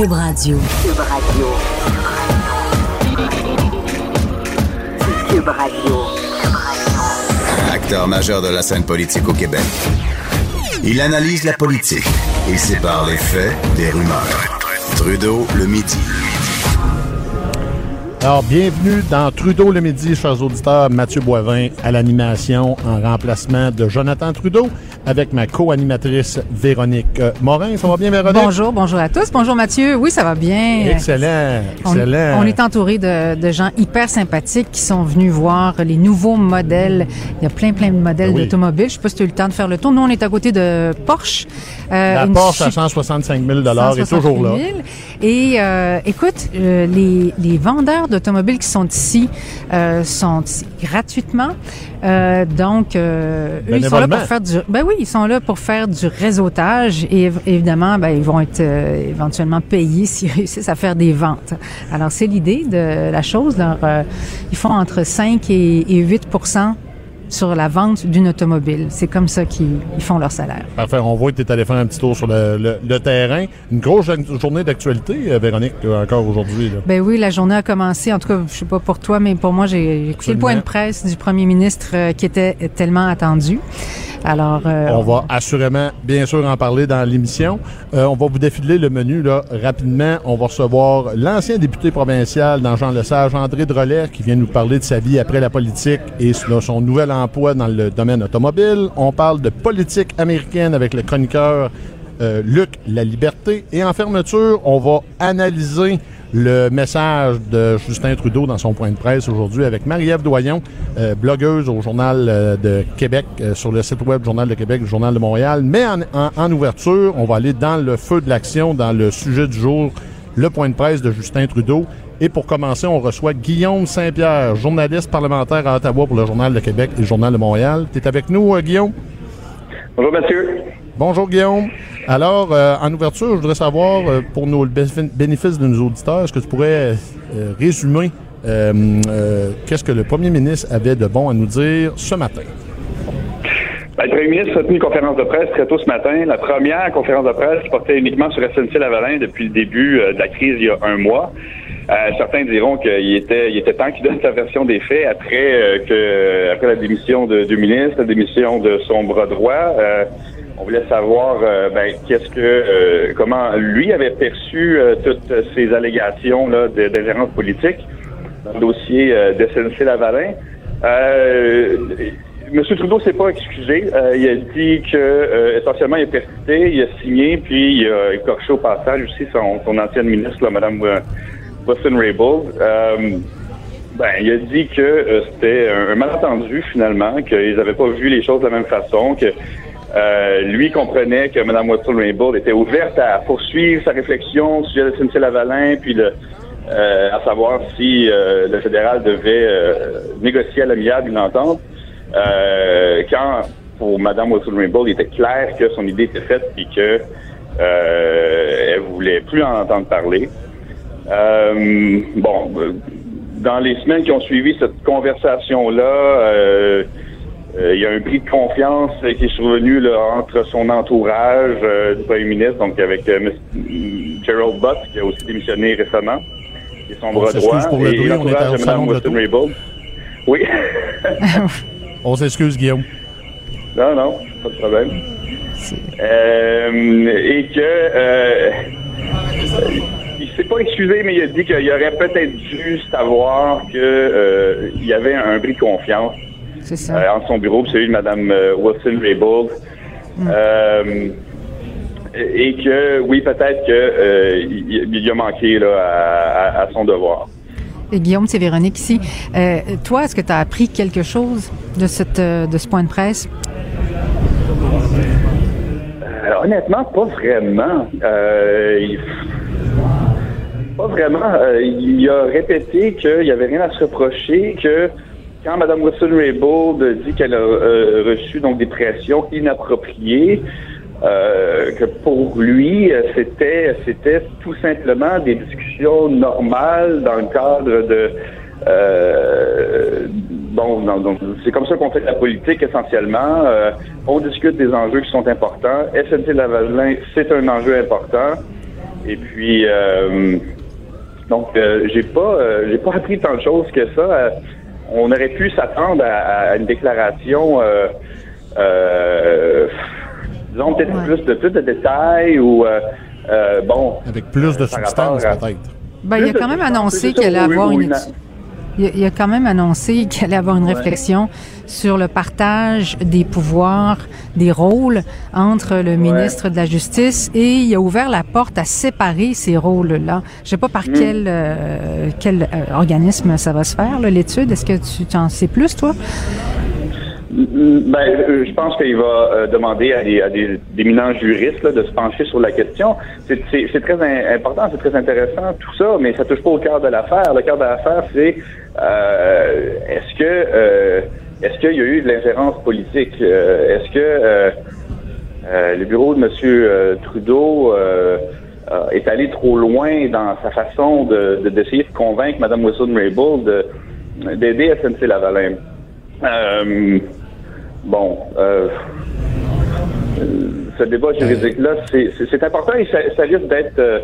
Cube Radio. Cube Radio. Cube Radio. Acteur majeur de la scène politique au Québec. Il analyse la politique et sépare les faits des rumeurs. Trudeau le midi. Alors, bienvenue dans Trudeau le midi, chers auditeurs. Mathieu Boivin à l'animation en remplacement de Jonathan Trudeau avec ma co-animatrice Véronique euh, Morin. Ça va bien, Véronique? Bonjour, bonjour à tous. Bonjour Mathieu. Oui, ça va bien. Excellent, excellent. On, est entouré de, de gens hyper sympathiques qui sont venus voir les nouveaux modèles. Il y a plein, plein de modèles Oui. d'automobiles. Je sais pas si tu as eu le temps de faire le tour. Nous, on est à côté de Porsche. Euh, La Porsche à chi- 165 000 est 168 toujours là. 000. Et euh, écoute, euh, les, les vendeurs d'automobiles qui sont ici euh, sont ici gratuitement. Euh, donc, euh, eux, ils sont là pour faire du. Ben oui, ils sont là pour faire du réseautage et év- évidemment, ben ils vont être euh, éventuellement payés s'ils réussissent à faire des ventes. Alors, c'est l'idée de la chose. Leur, euh, ils font entre 5 et, et 8 sur la vente d'une automobile. C'est comme ça qu'ils ils font leur salaire. Parfait, on voit que tu es allé faire un petit tour sur le, le- le terrain. Une grosse journée d'actualité, euh, Véronique, euh, encore aujourd'hui. Ben oui, la journée a commencé. En tout cas, je sais pas pour toi, mais pour moi, j'ai j'ai écouté le point de presse du premier ministre euh, qui était tellement attendu. Euh, On va assurément, bien sûr, en parler dans l'émission. Euh, on va vous défiler le menu rapidement. On va recevoir l'ancien député provincial dans Jean Lesage, André Drolet, qui vient nous parler de sa vie après la politique et son nouvel emploi dans le domaine automobile. On parle de politique américaine avec le chroniqueur euh, Luc La Liberté. Et en fermeture, on va analyser le message de Justin Trudeau dans son point de presse aujourd'hui avec Marie-Ève Doyon, euh, blogueuse au Journal euh, de Québec, euh, sur le site web Journal de Québec, Journal de Montréal. Mais en, en- ouverture, on va aller dans le feu de l'action, dans le sujet du jour, le point de presse de Justin Trudeau. Et pour commencer, on reçoit Guillaume Saint-Pierre, journaliste parlementaire à Ottawa pour le Journal de Québec et le Journal de Montréal. Tu es avec nous, Guillaume? Bonjour Mathieu. Bonjour Guillaume. Alors, euh, en ouverture, je voudrais savoir, euh, pour nos le bénéfi- bénéfice de nos auditeurs, est-ce que tu pourrais euh, résumer qu'est-ce que le premier ministre avait de bon à nous dire ce matin? Ben, le premier ministre a tenu une conférence de presse très tôt ce matin. La première conférence de presse portait uniquement sur SNC-Lavalin depuis le début de la crise il y a un mois. Certains diront qu'il était, il était temps qu'il donne sa version des faits après que après la démission de, du ministre, la démission de son bras droit. On voulait savoir euh, ben, qu'est-ce que euh, comment lui avait perçu euh, toutes ces allégations là de- d'ingérence politique dans le dossier euh, d'SNC Lavalin. Euh, Monsieur Trudeau s'est pas excusé. Il a dit que essentiellement il a persisté, il a signé, puis il a écorché au passage aussi son, ancienne ministre, là, Mme euh, Wilson Raybould. Ben, il a dit que c'était un, un malentendu finalement, qu'ils n'avaient pas vu les choses de la même façon, que euh, lui comprenait que Mme Wilson Raybould était ouverte à poursuivre sa réflexion au sujet de SNC-Lavalin, puis le, euh, à savoir si euh, le fédéral devait euh, négocier à l'amiable une entente. Euh, quand pour Mme Wilson Raybould, il était clair que son idée était faite et que euh, elle voulait plus en entendre parler. Bon, dans les semaines qui ont suivi cette conversation-là, euh, il y a un prix de confiance euh, qui est survenu là, entre son entourage euh, du premier ministre, donc avec euh, Miss- Gerald Butt, qui a aussi démissionné récemment, qui est son On bras s'excuse droit, pour le et bruit, on est l'entourage au salon de l'auto. Oui. On s'excuse, Guillaume. Non, non, pas de problème. Euh, et que euh, il s'est pas excusé, mais il a dit qu'il aurait peut-être dû savoir que euh, il y avait un bris de confiance c'est ça. euh, entre son bureau et celui de Mme euh, Wilson Raybould. Euh, et que oui, peut-être que euh, il, a manqué là, à, à- à son devoir. Et Guillaume, c'est Véronique ici. Toi, est-ce que tu as appris quelque chose de, cette, de ce point de presse? Honnêtement, pas vraiment. Il- Pas vraiment. Euh, il a répété qu'il n'y avait rien à se reprocher, que quand Mme Wilson Raybould dit qu'elle a euh, reçu donc des pressions inappropriées, euh, que pour lui, c'était c'était tout simplement des discussions normales dans le cadre de euh, bon, c'est comme ça qu'on fait de la politique essentiellement. Euh, on discute des enjeux qui sont importants. SNC Lavalin, c'est un enjeu important. Et puis, euh, donc, j'ai pas, j'ai pas appris tant de choses que ça. Euh, on aurait pu s'attendre à, à une déclaration, euh, euh, disons peut-être Ouais. plus de plus de détails ou euh, euh, bon. Avec plus de par substance, peut-être. Ben, il a quand même annoncé qu'elle allait avoir une étude. Il a, quand même annoncé qu'il allait avoir une réflexion sur le partage des pouvoirs, des rôles entre le ministre de la Justice et il a ouvert la porte à séparer ces rôles-là. Je sais pas par quel, euh, quel euh, organisme ça va se faire, là, l'étude. Est-ce que tu en sais plus, toi? Ben, euh, je pense qu'il va euh, demander à des, à juristes de se pencher sur la question. C'est, très important, c'est très intéressant tout ça, mais ça touche pas au cœur de l'affaire. Le cœur de l'affaire, c'est euh, est-ce que est-ce qu'il y a eu de l'ingérence politique? Est-ce que le bureau de M. Trudeau est allé trop loin dans sa façon de, de- d'essayer de convaincre Mme Wilson-Raybould de, d'aider SNC-Lavalin? Bon, euh, euh, ce débat juridique-là, c'est, important et ça, ça risque d'être euh,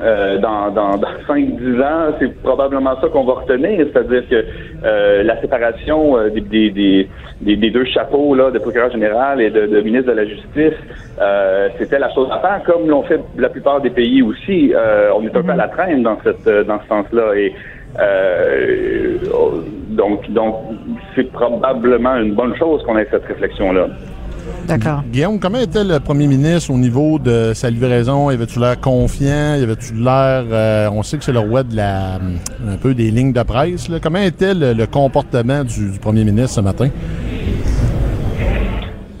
euh, dans, dans, dans 5-10 ans, c'est probablement ça qu'on va retenir, c'est-à-dire que euh, la séparation euh, des, des, des, des, deux chapeaux là, de procureur général et de, de ministre de la Justice, euh, c'était la chose à faire, comme l'ont fait la plupart des pays aussi. Euh, on est un peu à la traîne dans cette dans ce sens-là et euh, donc donc c'est probablement une bonne chose qu'on ait cette réflexion-là. D'accord. Guillaume, comment était le premier ministre au niveau de sa livraison? Y avait-tu l'air confiant? Y avait-tu l'air... euh, on sait que c'est le roi de la... un peu des lignes de presse. Là. Comment était le, le comportement du, du premier ministre ce matin?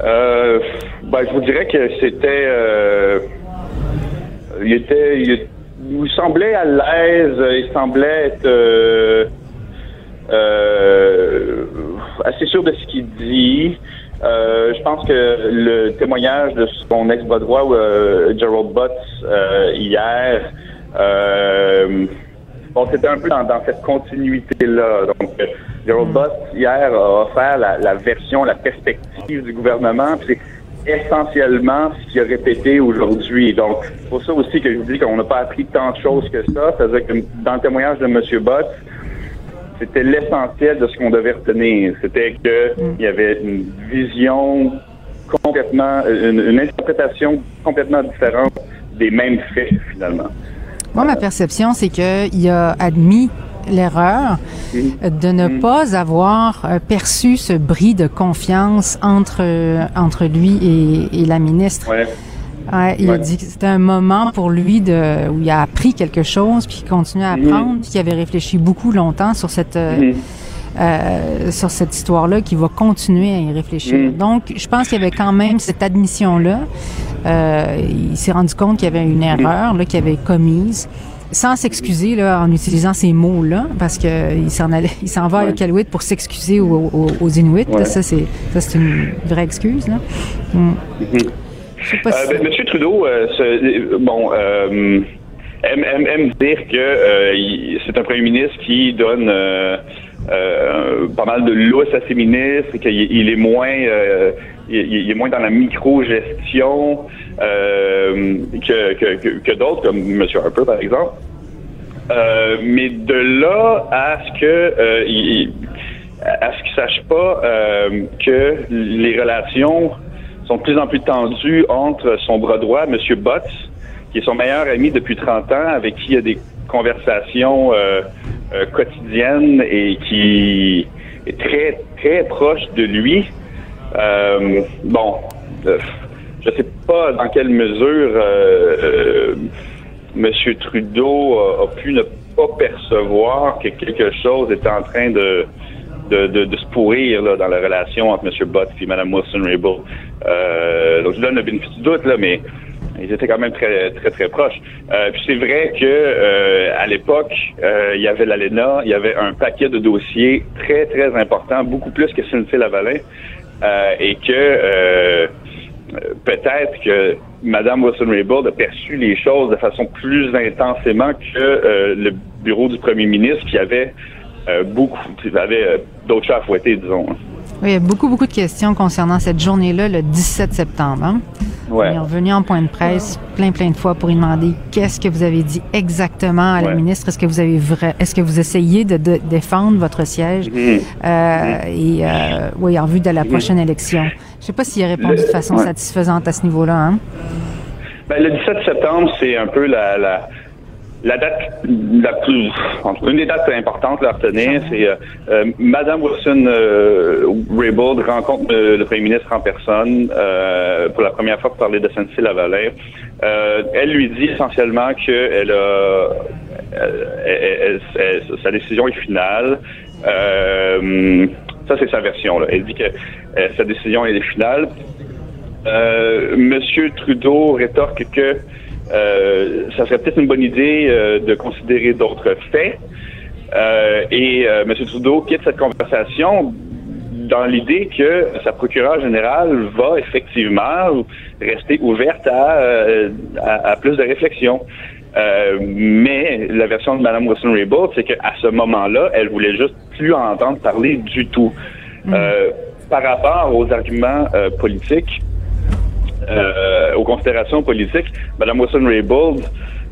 Euh, ben, je vous dirais que c'était. euh, il était. Il, il semblait à l'aise, il semblait être. Euh, assez sûr de ce qu'il dit. Euh, je pense que le témoignage de son ex-bras droit, euh, Gerald Butts, euh, hier, euh, bon, c'était un peu dans, dans cette continuité-là. Donc, Gerald Butts, hier, a offert la, la version, la perspective du gouvernement. puis C'est essentiellement ce qu'il a répété aujourd'hui. Donc, c'est pour ça aussi que je vous dis qu'on n'a pas appris tant de choses que ça. C'est-à-dire que dans le témoignage de M. Butts, c'était l'essentiel de ce qu'on devait retenir. C'était qu'il y avait une vision complètement, une, une interprétation complètement différente des mêmes faits, finalement. Moi, ma perception, c'est qu'il a admis l'erreur de ne pas avoir euh, perçu ce bris de confiance entre, entre lui et, et la ministre. Ouais. Ouais, il a dit que c'était un moment pour lui de, où il a appris quelque chose, puis qu'il continuait à apprendre, puis qu'il avait réfléchi beaucoup longtemps sur cette, euh, Mhm. euh, sur cette histoire-là, qu'il va continuer à y réfléchir. Mhm. Donc, je pense qu'il y avait quand même cette admission-là. Euh, il s'est rendu compte qu'il y avait une erreur là, qu'il avait commise sans s'excuser là, en utilisant ces mots-là, parce que il s'en allait, il s'en va à Ouais. Iqaluit pour s'excuser aux, aux- aux Inuits. Ouais. Ça, c'est ça, c'est une vraie excuse. Là. Mm. Euh, si- Monsieur Trudeau, euh, bon, euh, aime, aime- aime dire que euh, c'est un premier ministre qui donne pas mal de lousse à ses ministres, qu'il il est moins, il, il est moins dans la micro-gestion que, que, que, que d'autres, comme Monsieur Harper par exemple. Mais de là à ce que il, à ce qu'il sache pas que les relations sont de plus en plus tendues entre son bras droit, M. Butts, qui est son meilleur ami depuis 30 ans, avec qui il y a des conversations euh, euh, quotidiennes et qui est très, très proche de lui. Euh, bon, je sais pas dans quelle mesure euh, euh, M. Trudeau a, a pu ne pas percevoir que quelque chose était en train de, de, de, de se pourrir là, dans la relation entre M. Bott et Mme Wilson-Raybould. Euh, donc, je donne le bénéfice du doute, là, mais ils étaient quand même très, très, très proches. Euh, puis c'est vrai que euh, à l'époque, euh, il y avait l'ALENA, il y avait un paquet de dossiers très, très importants, beaucoup plus que Cynthia-Lavalin, euh, et que euh, peut-être que Mme Wilson-Raybould a perçu les choses de façon plus intensément que le bureau du premier ministre qui avait beaucoup, qui avait euh, d'autres chats à fouetter, disons. hein. Oui, il y a beaucoup, beaucoup de questions concernant cette journée-là, le 17 septembre. hein. Ouais. Ils sont venus en point de presse plein, plein de fois pour lui demander qu'est-ce que vous avez dit exactement à la ministre. Est-ce que vous avez vrai, est-ce que vous essayez de, défendre votre siège? Mm-hmm. Euh, mm-hmm. Et, euh, oui, en vue de la prochaine élection. Je sais pas s'il a répondu de façon satisfaisante à ce niveau-là, hein? Ben, le 17 septembre, c'est un peu la, la la date la plus, une des dates importantes à retenir, c'est euh, euh, Madame Wilson euh, Raybould rencontre le, Premier ministre en personne euh, pour la première fois pour parler de Saint-Cyr-Lavalin. elle lui dit essentiellement que elle a, sa décision est finale. ça, c'est sa version. Là. Elle dit que sa décision est finale. Monsieur Trudeau rétorque que euh, ça serait peut-être une bonne idée euh, de considérer d'autres faits. Euh, et euh, M. Trudeau quitte cette conversation dans l'idée que sa procureure générale va effectivement rester ouverte à, à, plus de réflexion. mais la version de Mme Wilson-Raybould, c'est qu'à ce moment-là, elle voulait juste plus entendre parler du tout. Mm. par rapport aux arguments politiques, euh, aux considérations politiques, Mme Wilson-Raybould,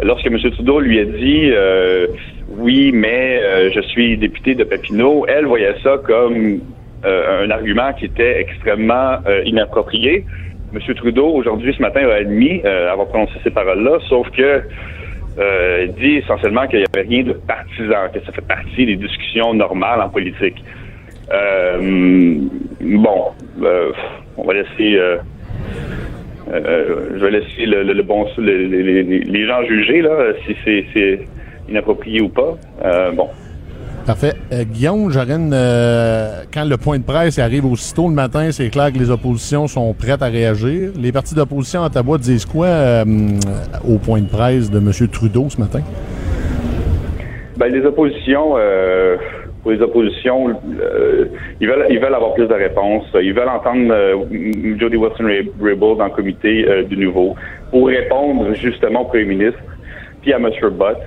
lorsque M. Trudeau lui a dit euh, oui, mais euh, je suis député de Papineau, elle voyait ça comme un argument qui était extrêmement inapproprié. M. Trudeau, aujourd'hui, ce matin, a admis avoir prononcé ces paroles-là, sauf que dit essentiellement qu'il n'y avait rien de partisan, que ça fait partie des discussions normales en politique. bon, on va laisser euh, je vais laisser le, bon les, gens juger là, si c'est inapproprié ou pas. Euh, bon. Parfait. Euh, Guillaume, Jarine, quand le point de presse arrive aussitôt le matin, c'est clair que les oppositions sont prêtes à réagir. Les partis d'opposition à Ottawa disent quoi au point de presse de M. Trudeau ce matin? Ben, les oppositions, pour les oppositions, euh, ils veulent ils veulent avoir plus de réponses. Ils veulent entendre euh, Jody Wilson-Raybould dans le comité euh, du nouveau pour répondre justement au premier ministre puis à M. Butt.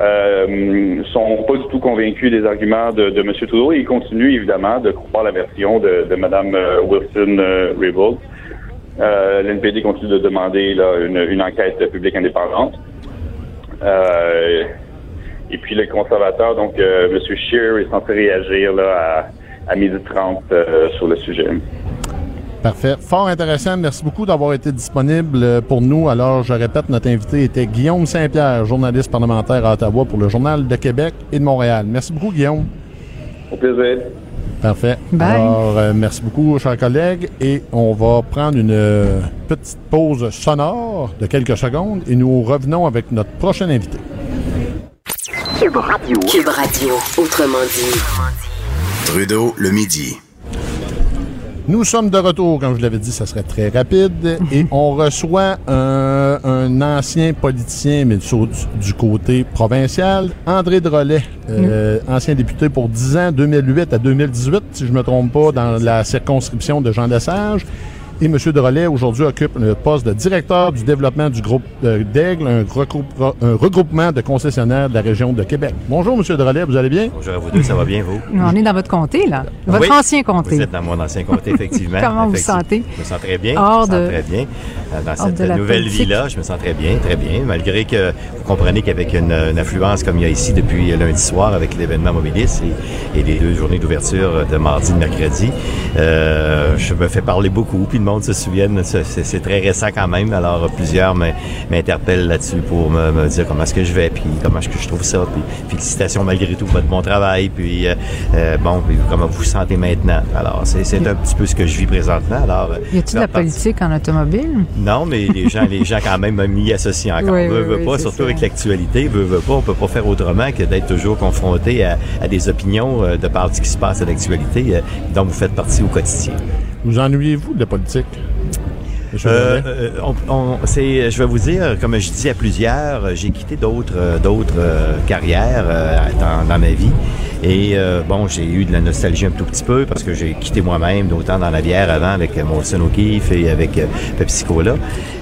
Euh, sont pas du tout convaincus des arguments de, de M. Trudeau et ils continuent évidemment de croire la version de, de Mme Wilson-Raybould. L'NPD continue de demander là, une, une enquête publique indépendante. Euh, et puis le conservateur, donc euh, M. Scheer, est censé réagir là, à, à 12h30 euh, sur le sujet. Parfait. Fort intéressant. Merci beaucoup d'avoir été disponible euh, pour nous. Alors, je répète, notre invité était Guillaume Saint-Pierre, journaliste parlementaire à Ottawa pour le Journal de Québec et de Montréal. Merci beaucoup, Guillaume. Au plaisir. Parfait. Alors, merci beaucoup, chers collègues. Et on va prendre une petite pause sonore de quelques secondes et nous revenons avec notre prochain invité. Cube Radio. Cube Radio, autrement dit. Trudeau, le midi. Nous sommes de retour, comme je l'avais dit, ça serait très rapide. et on reçoit un, ancien politicien, mais du, côté provincial, André Drolet, euh, ancien député pour 10 ans, 2008 à 2018, si je ne me trompe pas, dans la circonscription de Jean Lesage. Et M. Drolet, aujourd'hui, occupe le poste de directeur du développement du groupe euh, d'Aigle, un, regroupement de concessionnaires de la région de Québec. Bonjour, M. Drolet, vous allez bien? Bonjour à vous deux, ça va bien, vous? On est dans votre comté, là. Votre ancien comté. Vous êtes dans mon ancien comté, effectivement. Comment vous vous sentez? Je me sens très bien. Hors de... très bien. Dans cette nouvelle vie-là, je me sens très bien, très bien. Malgré que vous comprenez qu'avec une, affluence comme il y a ici depuis lundi soir avec l'événement Mobilis et, les deux journées d'ouverture de mardi et de mercredi, euh, je me fais parler beaucoup, puis le monde se souvienne, c'est très récent quand même. Alors plusieurs m'interpellent là-dessus pour me, dire comment est-ce que je vais, puis comment est-ce que je trouve ça, puis félicitations malgré tout pour votre bon travail, puis euh, euh, bon, puis comment vous vous sentez maintenant. Alors c'est un petit peu ce que je vis présentement. Alors y a-t-il de la politique en automobile? Non, mais les gens, les gens quand même m'y associent encore. Oui, veut, pas, surtout avec l'actualité, veut, veut pas, on peut pas faire autrement que d'être toujours confronté à, des opinions euh, de par ce qui se passe à l'actualité dont vous faites partie au quotidien. Vous ennuyez-vous de la politique? Euh, euh, on, je vais vous dire, comme je dis à plusieurs, j'ai quitté d'autres d'autres euh, carrières dans, dans, ma vie. Et bon, j'ai eu de la nostalgie un tout petit peu parce que j'ai quitté moi-même, d'autant dans la bière avant avec Molson O'Keeffe et avec Pepsi Cola.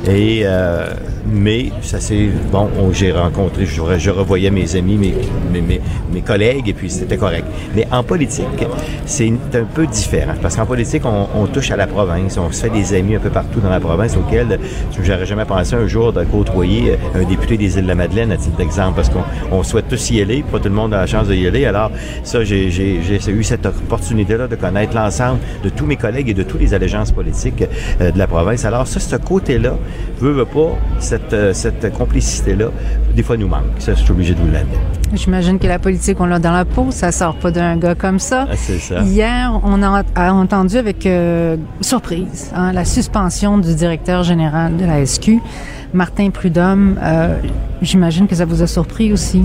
Et euh, mais ça c'est bon, j'ai rencontré, je, revoyais mes amis, mes, mes, mes, collègues, et puis c'était correct. Mais en politique, c'est un peu différent. Parce qu'en politique, on, on, touche à la province, on se fait des amis un peu partout dans la province auxquels j'aurais jamais pensé un jour de côtoyer un député des îles de la Madeleine, à titre d'exemple, parce qu'on souhaite tous y aller, pas tout le monde a la chance d'y aller. Alors, ça, j'ai eu cette opportunité-là de connaître l'ensemble de tous mes collègues et de toutes les allégeances politiques euh, de la province. Alors, ça, ce côté-là, veut, veut pas, cette, euh, cette complicité-là, des fois nous manque. Ça, je suis obligé de vous l'admettre. J'imagine que la politique, on l'a dans la peau, ça sort pas d'un gars comme ça. Ah, c'est ça. Hier, on a, entendu avec euh, surprise hein, la suspension du directeur général de la SQ, Martin Prudhomme. Euh, J'imagine que ça vous a surpris aussi.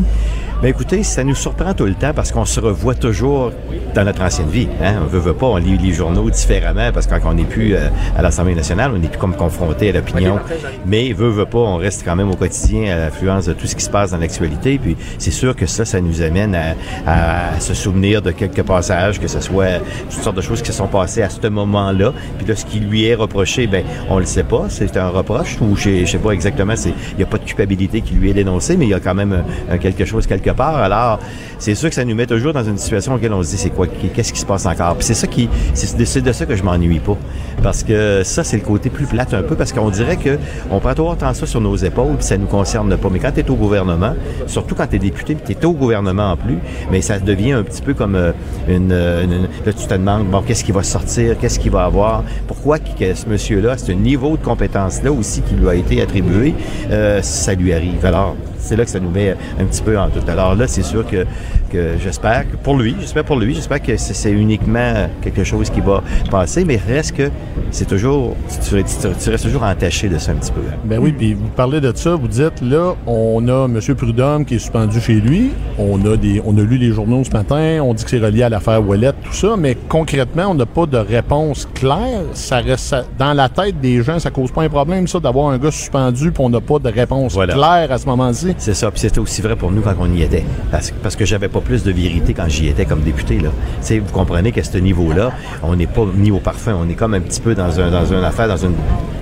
Ben écoutez, ça nous surprend tout le temps parce qu'on se revoit toujours dans notre ancienne vie. Hein? On veut, veut pas, on lit les journaux différemment parce que quand on n'est plus euh, à l'Assemblée nationale, on n'est plus comme confronté à l'opinion. Mais veut, veut pas, on reste quand même au quotidien à l'influence de tout ce qui se passe dans l'actualité. Puis c'est sûr que ça, ça nous amène à, se souvenir de quelques passages, que ce soit toutes sortes de choses qui se sont passées à ce moment-là. Puis là, ce qui lui est reproché, ben on le sait pas. C'est un reproche ou je sais pas exactement. Il n'y a pas de culpabilité qui lui est dénoncée, mais il y a quand même quelque chose, quelque part. Alors, c'est sûr que ça nous met toujours dans une situation dans laquelle on se dit c'est quoi, qu'est-ce qui se passe encore? Puis c'est ça qui, c'est de, ça que je m'ennuie pas, parce que ça c'est le côté plus plate un peu, parce qu'on dirait que on prend tout autant ça sur nos épaules, puis ça nous concerne pas. Mais quand tu es au gouvernement, surtout quand tu es député, puis tu es au gouvernement en plus, mais ça devient un petit peu comme euh, une, là tu te demandes bon qu'est-ce qui va sortir, qu'est-ce qu'il va avoir, pourquoi ce monsieur-là, ce niveau de compétence là aussi qui lui a été attribué, euh, ça lui arrive? Alors Oh. C'est là que ça nous met un petit peu en doute. Alors là, c'est sûr que, que j'espère que pour lui, j'espère pour lui, j'espère que c'est uniquement quelque chose qui va passer, mais reste que c'est toujours, tu, restes toujours entaché de ça un petit peu. Ben oui, puis vous parlez de ça, vous dites là, on a M. Prudhomme qui est suspendu chez lui, on a des, on a lu les journaux ce matin, on dit que c'est relié à l'affaire Wallet, tout ça, mais concrètement, on n'a pas de réponse claire. Ça reste dans la tête des gens, ça cause pas un problème ça d'avoir un gars suspendu, puis on n'a pas de réponse claire à ce moment-ci. C'est ça. Puis c'était aussi vrai pour nous quand on y était. Parce, parce que j'avais pas plus de vérité quand j'y étais comme député. Là. sais, vous comprenez qu'à ce niveau-là, on n'est pas mis au parfum. On est comme un petit peu dans, un, dans une affaire, dans une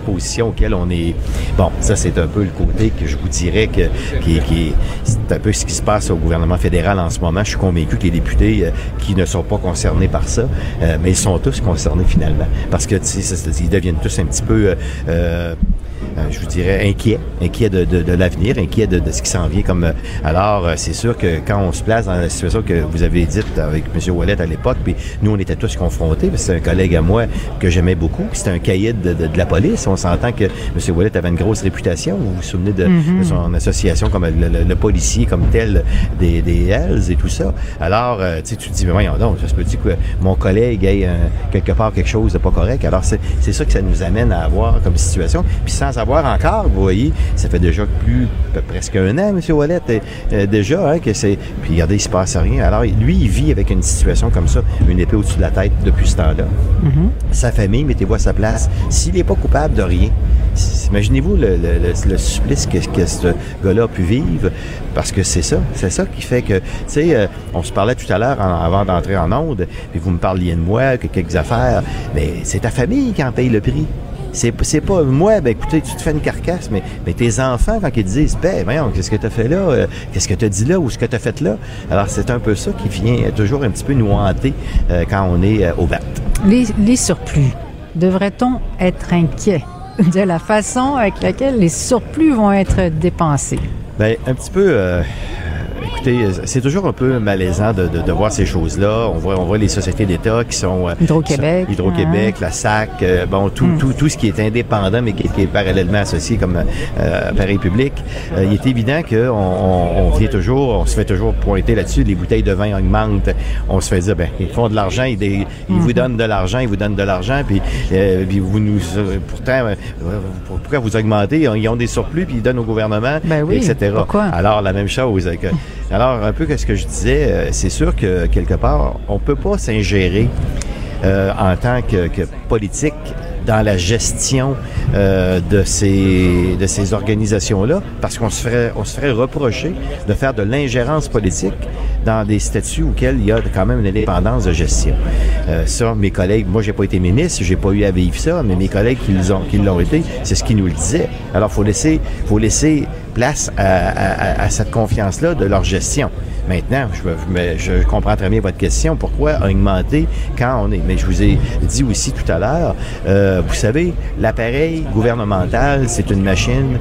position auquel on est. Bon, ça, c'est un peu le côté que je vous dirais que qui, qui c'est un peu ce qui se passe au gouvernement fédéral en ce moment. Je suis convaincu que les députés euh, qui ne sont pas concernés par ça, euh, mais ils sont tous concernés finalement. Parce que, ils deviennent tous un petit peu. Euh, euh, je vous dirais, inquiet, inquiet de, de, de l'avenir, inquiet de, de, ce qui s'en vient. Comme euh, alors, euh, c'est sûr que quand on se place dans la situation que vous avez dite avec M. Wallet à l'époque, puis nous on était tous confrontés. C'est un collègue à moi que j'aimais beaucoup. C'était un cahier de, la police. On s'entend que M. Wallet avait une grosse réputation. Vous vous souvenez de, mm-hmm. son association comme le, policier comme tel des, des Hells et tout ça. Alors, tu te dis, mais voyons donc, ça se peut dire que mon collègue ait quelque part quelque chose de pas correct? Alors, c'est ça que ça nous amène à avoir comme situation. Puis sans avoir encore, vous voyez, ça fait déjà plus presque un an, M. Wallet, euh, déjà, hein, que c'est. Puis regardez, il se passe rien. Alors, lui, il vit avec une situation comme ça, une épée au-dessus de la tête depuis ce temps-là. Mm-hmm. Sa famille, mettez-vous à sa place. S'il n'est pas coupable de rien, Imaginez-vous le, supplice que, ce gars-là a pu vivre, parce que c'est ça, c'est ça qui fait que, tu sais, euh, on se parlait tout à l'heure avant d'entrer en onde, puis vous me parliez de moi, que quelques affaires, mais c'est ta famille qui en paye le prix. C'est, pas moi, ben écoutez, tu te fais une carcasse, mais, mais tes enfants, quand ils disent, ben, voyons, qu'est-ce que tu as fait là? Euh, qu'est-ce que tu as dit là? Ou ce que tu as fait là? Alors, c'est un peu ça qui vient toujours un petit peu nous hanter euh, quand on est euh, au bat. Les, les surplus, devrait-on être inquiet de la façon avec laquelle les surplus vont être dépensés? Bien, un petit peu écoutez, c'est toujours un peu malaisant de, de, voir ces choses-là. On voit, on voit les sociétés d'État qui sont... Euh, Hydro-Québec. Hydro-Québec, la SAC, euh, bon, tout, hmm. tout, tout ce qui est indépendant, mais qui, est parallèlement associé comme euh, appareil public. il est évident qu'on on, vient toujours, on se fait toujours pointer là-dessus, les bouteilles de vin augmentent. On se fait dire, ben, ils font de l'argent, ils, ils vous hmm. donnent de l'argent, ils vous donnent de l'argent, puis, puis vous nous... Pourtant, pourquoi vous augmentez? Ils ont des surplus, puis ils donnent au gouvernement, ben oui, etc. Pourquoi? Alors, la même chose. Alors, un peu que ce que je disais, euh, c'est sûr que quelque part, on peut pas s'ingérer euh, en tant que, politique dans la gestion euh, de ces de ces organisations-là, parce qu'on se ferait on se ferait reprocher de faire de l'ingérence politique dans des statuts auxquels il y a quand même une indépendance de gestion. Euh, ça, mes collègues, moi j'ai pas été ministre, j'ai pas eu à vivre ça, mais mes collègues qui l'ont qui l'ont été, c'est ce qu'ils nous le disaient. Alors faut laisser faut laisser place à, cette confiance-là de leur gestion. Maintenant, je, je, comprends très bien votre question. Pourquoi augmenter quand on est... Mais je vous ai dit aussi tout à l'heure, euh, vous savez, l'appareil gouvernemental, c'est une machine.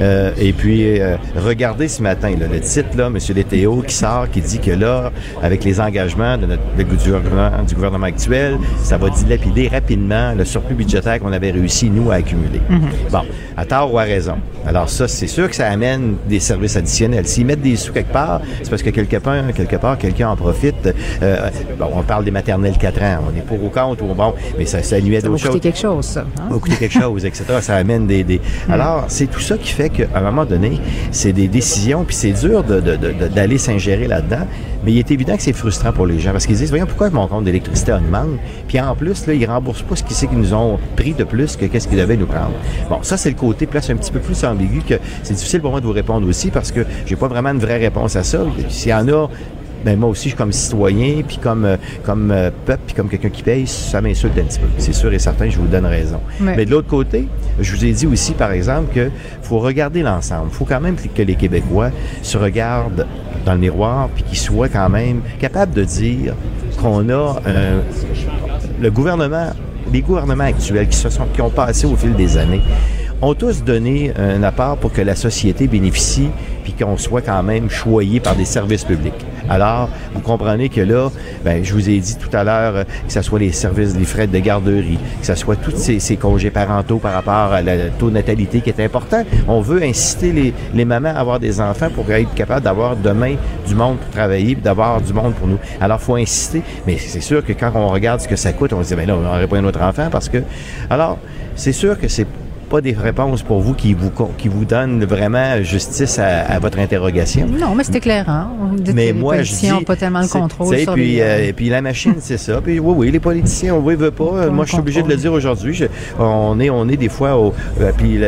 Euh, et puis, euh, regardez ce matin, là, le titre, là, M. Léthéo, qui sort, qui dit que là, avec les engagements de notre, du, gouvernement, du gouvernement actuel, ça va dilapider rapidement le surplus budgétaire qu'on avait réussi, nous, à accumuler. Mm-hmm. Bon, à tort ou à raison. Alors ça, c'est sûr que ça amène des services additionnels. S'ils mettent des sous quelque part, c'est parce que quelque part, quelque part quelqu'un en profite. Euh, bon, on parle des maternelles 4 ans. On est pour ou contre, ou bon, mais ça, ça nuit à d'autres choses. Ça quelque chose, ça. Hein? Ça coûter quelque chose, etc. Ça amène des... des... Hmm. Alors, c'est tout ça qui fait qu'à un moment donné, c'est des décisions, puis c'est dur d'aller de, de, s'ingérer là-dedans. Mais il est évident que c'est frustrant pour les gens parce qu'ils disent, voyons, pourquoi mon compte d'électricité augmente? Puis en plus, là, ils remboursent pas ce qu'ils qu'ils nous ont pris de plus que qu'est-ce qu'ils devaient nous prendre. Bon, ça, c'est le côté place un petit peu plus ambigu que c'est difficile pour moi de vous répondre aussi parce que j'ai pas vraiment une vraie réponse à ça. S'il y en a ben moi aussi, je suis comme citoyen, puis comme, euh, comme euh, peuple, puis comme quelqu'un qui paye, ça m'insulte un petit peu. C'est sûr et certain, je vous donne raison. Mais de l'autre côté, je vous ai dit aussi, par exemple, que faut regarder l'ensemble. faut quand même que les Québécois se regardent dans le miroir, puis qu'ils soient quand même capables de dire qu'on a le gouvernement, les gouvernements actuels qui se sont, qui ont passé au fil des années, ont tous donné un apport pour que la société bénéficie puis qu'on soit quand même choyé par des services publics. Alors, vous comprenez que là, ben, je vous ai dit tout à l'heure euh, que ce soit les services, les frais de garderie, que ce soit tous ces, congés parentaux par rapport à la taux de natalité qui est important. On veut inciter les, les mamans à avoir des enfants pour être capable d'avoir demain du monde pour travailler, d'avoir du monde pour nous. Alors, faut inciter, mais c'est sûr que quand on regarde ce que ça coûte, on se dit, ben là, on n'aurait pas un autre enfant parce que... Alors, c'est sûr que c'est pas des réponses pour vous qui vous qui vous donnent vraiment justice à, votre interrogation. Non, mais c'est éclairant. mais moi, je dis, pas tellement de contrôle sur puis, euh, et puis la machine, c'est ça. Puis oui, oui, les politiciens, on veut, veut pas. Moi, je suis obligé de le dire aujourd'hui. On est, on est des fois au. Euh, puis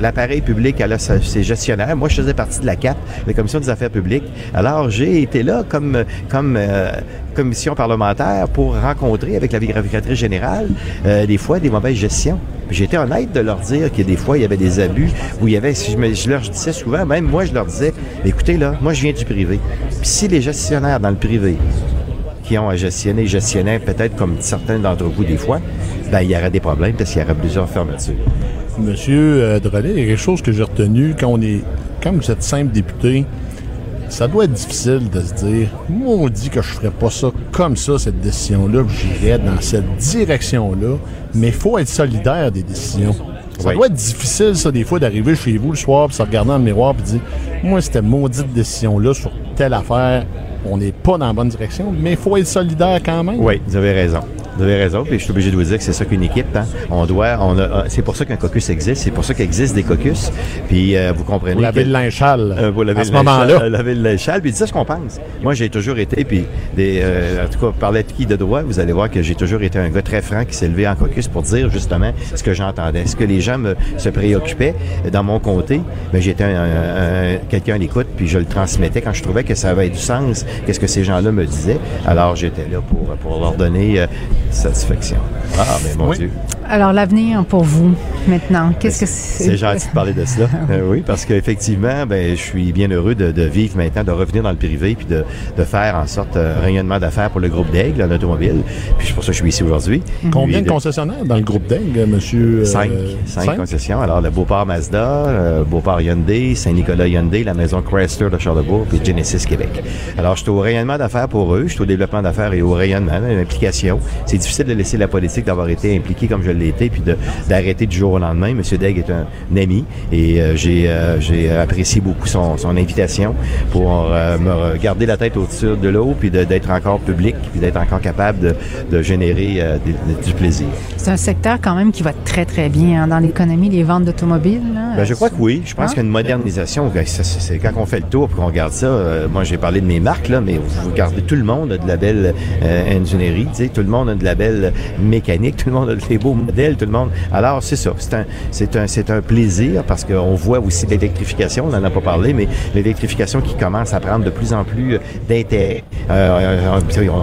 l'appareil public, là, c'est gestionnaire. Moi, je faisais partie de la CAP, la Commission des affaires publiques. Alors, j'ai été là comme comme euh, commission parlementaire pour rencontrer avec la vérificatrice générale des fois des mauvaises gestions. J'étais honnête de leur dire que des fois, il y avait des abus, où il y avait, je leur disais souvent, même moi, je leur disais, écoutez, là, moi, je viens du privé. Puis si les gestionnaires dans le privé qui ont à gestionner, gestionnaient peut-être comme certains d'entre vous des fois, ben, il y aurait des problèmes parce qu'il y aurait plusieurs fermetures. Monsieur euh, Drolet, il y a quelque chose que j'ai retenu quand on est, quand vous êtes simple député, ça doit être difficile de se dire, moi, on dit que je ferais pas ça comme ça, cette décision-là, que j'irais dans cette direction-là, mais il faut être solidaire des décisions. Ça doit être difficile, ça, des fois, d'arriver chez vous le soir, puis se regarder dans le miroir, puis dire, moi, cette maudite décision-là sur telle affaire, on n'est pas dans la bonne direction, mais il faut être solidaire quand même. Oui, vous avez raison. Vous avez raison, puis je suis obligé de vous dire que c'est ça qu'une équipe. Hein. On doit, on a, euh, c'est pour ça qu'un caucus existe, c'est pour ça qu'existent des caucus. Puis euh, vous comprenez. Vous lavez le linge euh, vous lavez à ce moment-là. Euh, lavez le linge puis c'est ce qu'on pense. Moi, j'ai toujours été, puis des, en tout cas, parler de qui de droit, vous allez voir que j'ai toujours été un gars très franc qui s'est levé en caucus pour dire justement ce que j'entendais, ce que les gens me, se préoccupaient dans mon comté. Mais j'étais un, quelqu'un à l'écoute, puis je le transmettais quand je trouvais que ça avait du sens, qu'est-ce que ces gens-là me disaient. Alors j'étais là pour, pour leur donner satisfaction. Ah, mais mon Dieu. Alors, l'avenir pour vous, maintenant, qu'est-ce que c'est? C'est? gentil de parler de cela. Euh, oui, parce qu'effectivement, ben, je suis bien heureux de, vivre maintenant, de revenir dans le privé, puis de, faire en sorte un rayonnement d'affaires pour le groupe d'Aigle en automobile. Puis c'est pour ça que je suis ici aujourd'hui. Combien de concessionnaires dans le groupe d'Aigle, monsieur? Euh, cinq. cinq? concessions. Alors, le Beauport Mazda, euh, Beauport Hyundai, Saint-Nicolas Hyundai, la maison Chrysler de Charlebourg, puis Genesis Québec. Alors, je suis au rayonnement d'affaires pour eux, je suis au développement d'affaires et au rayonnement, l'implication. C'est difficile de laisser la politique d'avoir été impliqué comme je l'ai été, puis d'arrêter du jour au lendemain. Monsieur Degg est un, ami et euh, j'ai euh, j'ai apprécié beaucoup son, son invitation pour euh, me garder la tête au-dessus de l'eau, puis d'être encore public, puis d'être encore capable de, de générer du plaisir. C'est un secteur quand même qui va très, très bien hein, dans l'économie, les ventes d'automobiles. Ben, je crois que oui. Je pense hein? qu'une modernisation, ben, c'est quand on fait le tour, qu'on regarde ça, moi j'ai parlé de mes marques, là, mais vous regardez tout le monde a de la belle ingénierie, tout le monde a de la belle mécanique, tout le monde a des beaux modèle, tout le monde. Alors, c'est ça. C'est un, c'est un, c'est un plaisir parce qu'on voit aussi l'électrification, on n'en a pas parlé, mais l'électrification qui commence à prendre de plus en plus d'intérêt. Euh,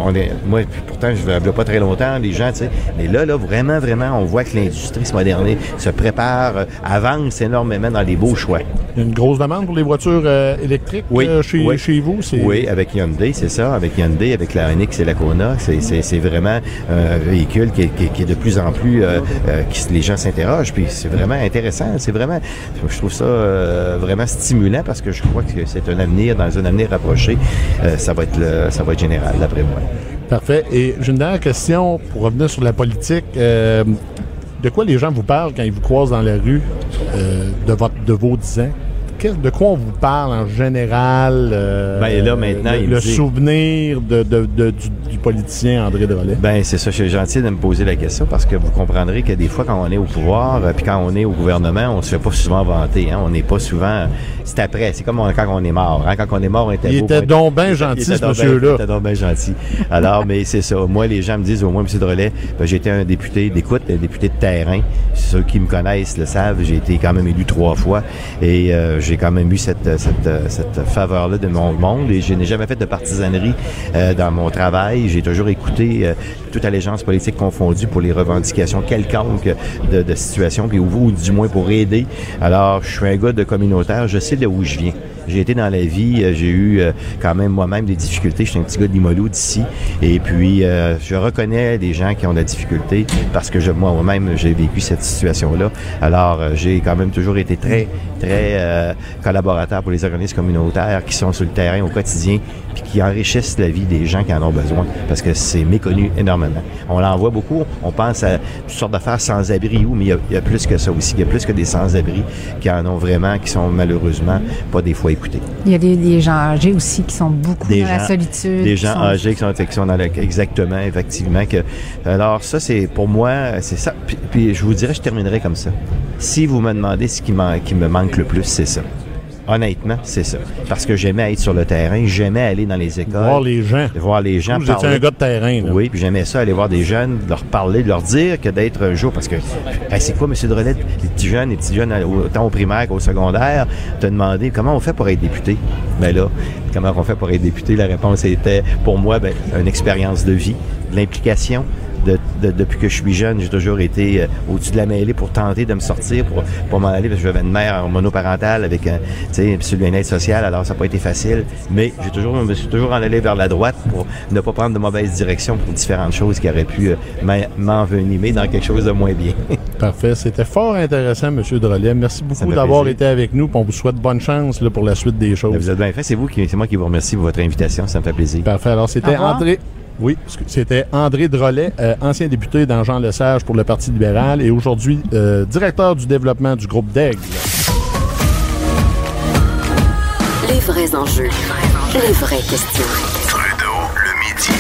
on, est, moi, pourtant, je ne pas très longtemps, les gens, tu sais, mais là, là, vraiment, vraiment, on voit que l'industrie se modernise, se prépare, euh, avance énormément dans les beaux choix. Il y a une grosse demande pour les voitures euh, électriques oui, chez, chez, vous? Oui, avec Hyundai, c'est ça. Avec Hyundai, avec la Onyx et la Kona, c'est vraiment un véhicule qui, qui, est de plus en plus, qui, les gens s'interrogent, puis c'est vraiment intéressant. C'est vraiment, je trouve ça vraiment stimulant parce que je crois que c'est un avenir, dans un avenir rapproché, ça va être ça va être général, d'après moi. Parfait. Et j'ai une dernière question pour revenir sur la politique. Euh, de quoi les gens vous parlent quand ils vous croisent dans la rue euh, de, votre, de vos 10 ans? De quoi on vous parle en général? Euh, ben là, maintenant, le, souvenir de, du, politicien André Drolet? Ben c'est ça, je suis gentil de me poser la question parce que vous comprendrez que des fois, quand on est au pouvoir, euh, puis quand on est au gouvernement, on se fait pas souvent vanter. Hein? On n'est pas souvent... C'est après, c'est comme quand on est mort. Hein? Quand on est mort, on était Il était donc bien gentil, ce monsieur-là. Il était donc bien gentil. Alors, mais c'est ça. Moi, les gens me disent, au moins, M. Drolet, ben, j'étais un député d'écoute, un député de terrain. Ceux qui me connaissent le savent, j'ai été quand même élu trois fois et euh, j'ai quand même eu cette, cette, cette faveur-là de mon monde et je n'ai jamais fait de partisanerie euh, dans mon travail. J'ai toujours écouté euh, toute allégeance politique confondue pour les revendications quelconques de, de situation, puis ou, ou du moins pour aider. Alors, je suis un gars de communautaire, je sais de où je viens. J'ai été dans la vie, euh, j'ai eu euh, quand même moi-même des difficultés. Je suis un petit gars de Limoilou d'ici. Et puis, euh, je reconnais des gens qui ont de la difficulté parce que moi-même, j'ai vécu cette situation-là. Alors, j'ai quand même toujours été très, très collaborateur pour les organismes communautaires qui sont sur le terrain au quotidien puis qui enrichissent la vie des gens qui en ont besoin parce que c'est méconnu énormément. On l'en voit beaucoup. On pense à toutes sortes d'affaires sans-abri mais il y, a, plus que ça aussi. Il y a plus que des sans-abri qui en ont vraiment, qui sont malheureusement pas des fois Il y a des, gens âgés aussi qui sont beaucoup dans la solitude. Des gens âgés qui sont, qui sont dans exactement, effectivement. Que, alors ça, c'est pour moi, c'est ça. Puis, je vous dirais, je terminerai comme ça. Si vous me demandez ce qui, qui me manque le plus, c'est ça. Honnêtement, c'est ça. Parce que j'aimais être sur le terrain, j'aimais aller dans les écoles. Voir les gens. Voir les gens. Vous étiez un gars de terrain. Là. Oui, puis j'aimais ça, aller voir des jeunes, leur parler, de leur dire que d'être un jour. Parce que, c'est quoi, M. Drolet, les petits jeunes, les petits jeunes, autant au primaire qu'au secondaire, te demander comment on fait pour être député? Ben là, comment on fait pour être député? La réponse était, pour moi, ben, une expérience de vie, de l'implication, depuis que je suis jeune, j'ai toujours été euh, au-dessus de la mêlée pour tenter de me sortir, pour, pour m'en aller, parce que j'avais une mère monoparentale avec un, tu sais, une aide sociale, alors ça n'a pas été facile. Mais j'ai toujours, je me suis toujours en allé vers la droite pour ne pas prendre de mauvaise direction pour différentes choses qui auraient pu euh, m'envenimer dans quelque chose de moins bien. Parfait. C'était fort intéressant, M. Drolet. Merci beaucoup d'avoir été avec nous. On vous souhaite bonne chance là, pour la suite des choses. Vous êtes bien fait. C'est vous qui, c'est moi qui vous remercie pour votre invitation. Ça me fait plaisir. Parfait. Alors, c'était André. Oui, c'était André Drolet, euh, ancien député dans Jean Lesage pour le Parti libéral et aujourd'hui euh, directeur du développement du groupe d'Aigle. Les vrais enjeux, les vraies questions. Trudeau, le midi.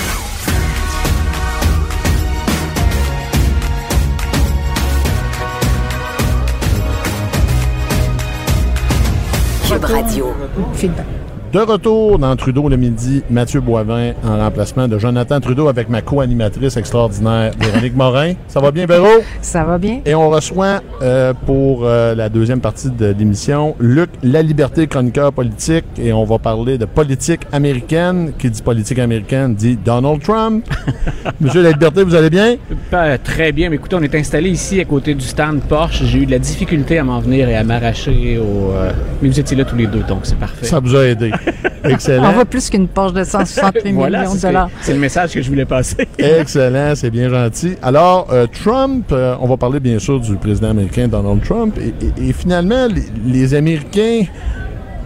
Cube Radio. Feedback. De retour dans Trudeau le midi, Mathieu Boivin en remplacement de Jonathan Trudeau avec ma co-animatrice extraordinaire, Véronique Morin. Ça va bien, Véro? Ça va bien. Et on reçoit euh, pour euh, la deuxième partie de l'émission Luc La Liberté, chroniqueur politique. Et on va parler de politique américaine. Qui dit politique américaine dit Donald Trump. Monsieur La Liberté, vous allez bien? Pas très bien. Mais écoutez, on est installé ici à côté du stand Porsche. J'ai eu de la difficulté à m'en venir et à m'arracher au. Euh, mais vous étiez là tous les deux, donc c'est parfait. Ça vous a aidé. Excellent. On va plus qu'une Porsche de 168 millions de dollars. C'est le message que je voulais passer. Excellent, c'est bien gentil. Alors, euh, Trump, euh, on va parler bien sûr du président américain Donald Trump. Et, finalement, les, Américains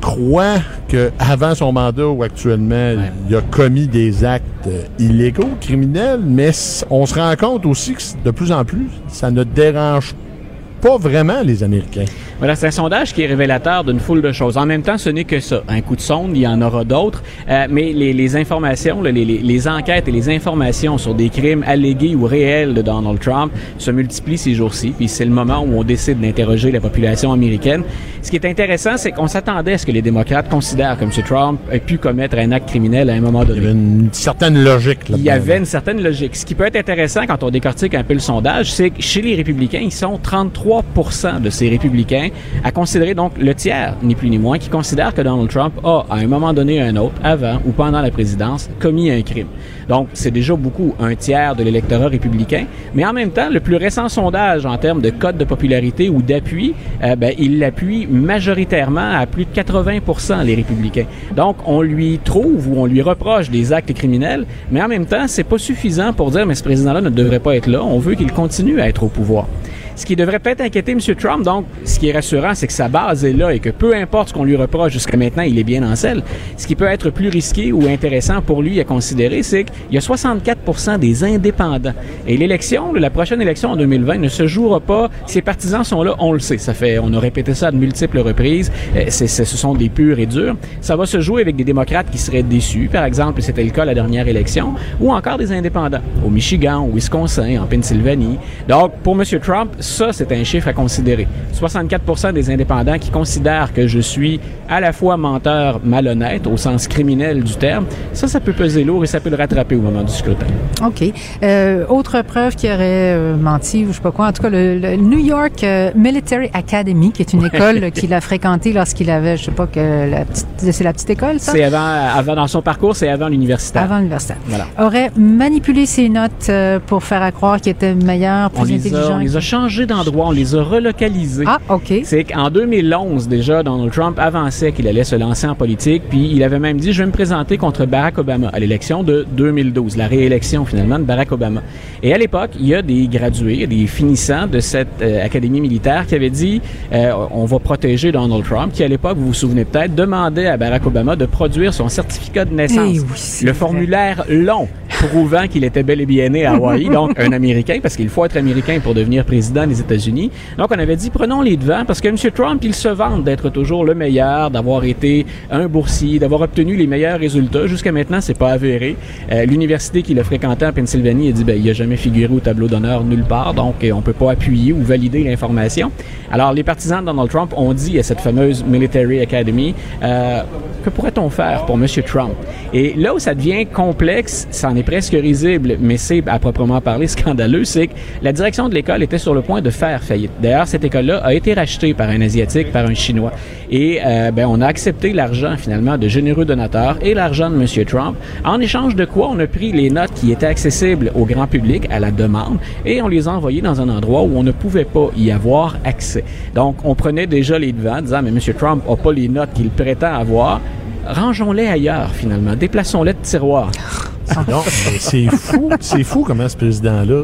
croient qu'avant son mandat ou actuellement, il a commis des actes euh, illégaux, criminels, mais on se rend compte aussi que de plus en plus, ça ne dérange pas vraiment les Américains. Voilà, c'est un sondage qui est révélateur d'une foule de choses. En même temps, ce n'est que ça. Un coup de sonde, il y en aura d'autres. Euh, mais les, les, informations, les, les, les, enquêtes et les informations sur des crimes allégués ou réels de Donald Trump se multiplient ces jours-ci. Puis c'est le moment où on décide d'interroger la population américaine. Ce qui est intéressant, c'est qu'on s'attendait à ce que les démocrates considèrent que M. Trump ait pu commettre un acte criminel à un moment donné. Il y avait une certaine logique. Là il y avait une certaine logique. Ce qui peut être intéressant quand on décortique un peu le sondage, c'est que chez les républicains, ils sont 33 de ces républicains à considérer donc le tiers, ni plus ni moins, qui considèrent que Donald Trump a, à un moment donné un autre, avant ou pendant la présidence, commis un crime. Donc, c'est déjà beaucoup, un tiers de l'électorat républicain. Mais en même temps, le plus récent sondage en termes de code de popularité ou d'appui, euh, ben, il l'appuie majoritairement à plus de 80% les républicains. Donc, on lui trouve ou on lui reproche des actes criminels, mais en même temps, c'est pas suffisant pour dire, mais ce président-là ne devrait pas être là. On veut qu'il continue à être au pouvoir. Ce qui devrait peut-être inquiéter M. Trump, donc, ce qui est rassurant, c'est que sa base est là et que peu importe ce qu'on lui reproche jusqu'à maintenant, il est bien en selle. Ce qui peut être plus risqué ou intéressant pour lui à considérer, c'est qu'il y a 64% des indépendants. Et l'élection, la prochaine élection en 2020 ne se jouera pas. Ses partisans sont là, on le sait. Ça fait, on a répété ça de multiples reprises. Euh, ce sont des purs et durs. Ça va se jouer avec des démocrates qui seraient déçus, par exemple, c'était le cas à la dernière élection, ou encore des indépendants au Michigan, au Wisconsin, en Pennsylvanie. Donc, pour M. Trump, ça, c'est un chiffre à considérer. 64 des indépendants qui considèrent que je suis à la fois menteur malhonnête, au sens criminel du terme, ça, ça peut peser lourd et ça peut le rattraper au moment du scrutin. OK. Euh, autre preuve qu'il aurait euh, menti ou je sais pas quoi. En tout cas, le, New York euh, Military Academy, qui est une école qu'il a fréquentée lorsqu'il avait, je sais pas, que la petite, c'est la petite école, ça? C'est avant, avant, dans son parcours, c'est avant l'université. Avant l'université. Voilà. Aurait manipulé ses notes pour faire croire qu'il était meilleur, plus intelligent. on les a d'endroits, on les a relocalisés. Ah, OK. C'est qu'en 2011, déjà, Donald Trump avançait qu'il allait se lancer en politique, puis il avait même dit, je vais me présenter contre Barack Obama à l'élection de 2012, la réélection finalement de Barack Obama. Et à l'époque, il y a des gradués, des finissants de cette euh, académie militaire qui avaient dit, euh, on va protéger Donald Trump, qui à l'époque, vous vous souvenez peut-être, demandait à Barack Obama de produire son certificat de naissance. Eh le formulaire long prouvant qu'il était bel et bien né à Hawaï, donc un Américain, parce qu'il faut être Américain pour devenir président des États-Unis. Donc, on avait dit, prenons les devants, parce que M. Trump, il se vante d'être toujours le meilleur, d'avoir été un boursier, d'avoir obtenu les meilleurs résultats. Jusqu'à maintenant, c'est pas avéré. Euh, L'université qu'il a fréquentée en Pennsylvanie a dit, ben, il a jamais figuré au tableau d'honneur nulle part, donc on peut pas appuyer ou valider l'information. Alors, les partisans de Donald Trump ont dit à cette fameuse Military Academy, euh, que pourrait-on faire pour M. Trump? Et là où ça devient complexe, ça en est presque risible, mais c'est à proprement parler scandaleux, c'est que la direction de l'école était sur le point de faire faillite. D'ailleurs, cette école-là a été rachetée par un Asiatique, par un Chinois. Et euh, ben, on a accepté l'argent finalement de généreux donateurs et l'argent de M. Trump, en échange de quoi on a pris les notes qui étaient accessibles au grand public à la demande et on les a envoyées dans un endroit où on ne pouvait pas y avoir accès. Donc, on prenait déjà les devants, disant, mais M. Trump n'a pas les notes qu'il prétend avoir, rangeons-les ailleurs finalement, déplaçons-les de tiroir. non, c'est fou, c'est fou comment ce président-là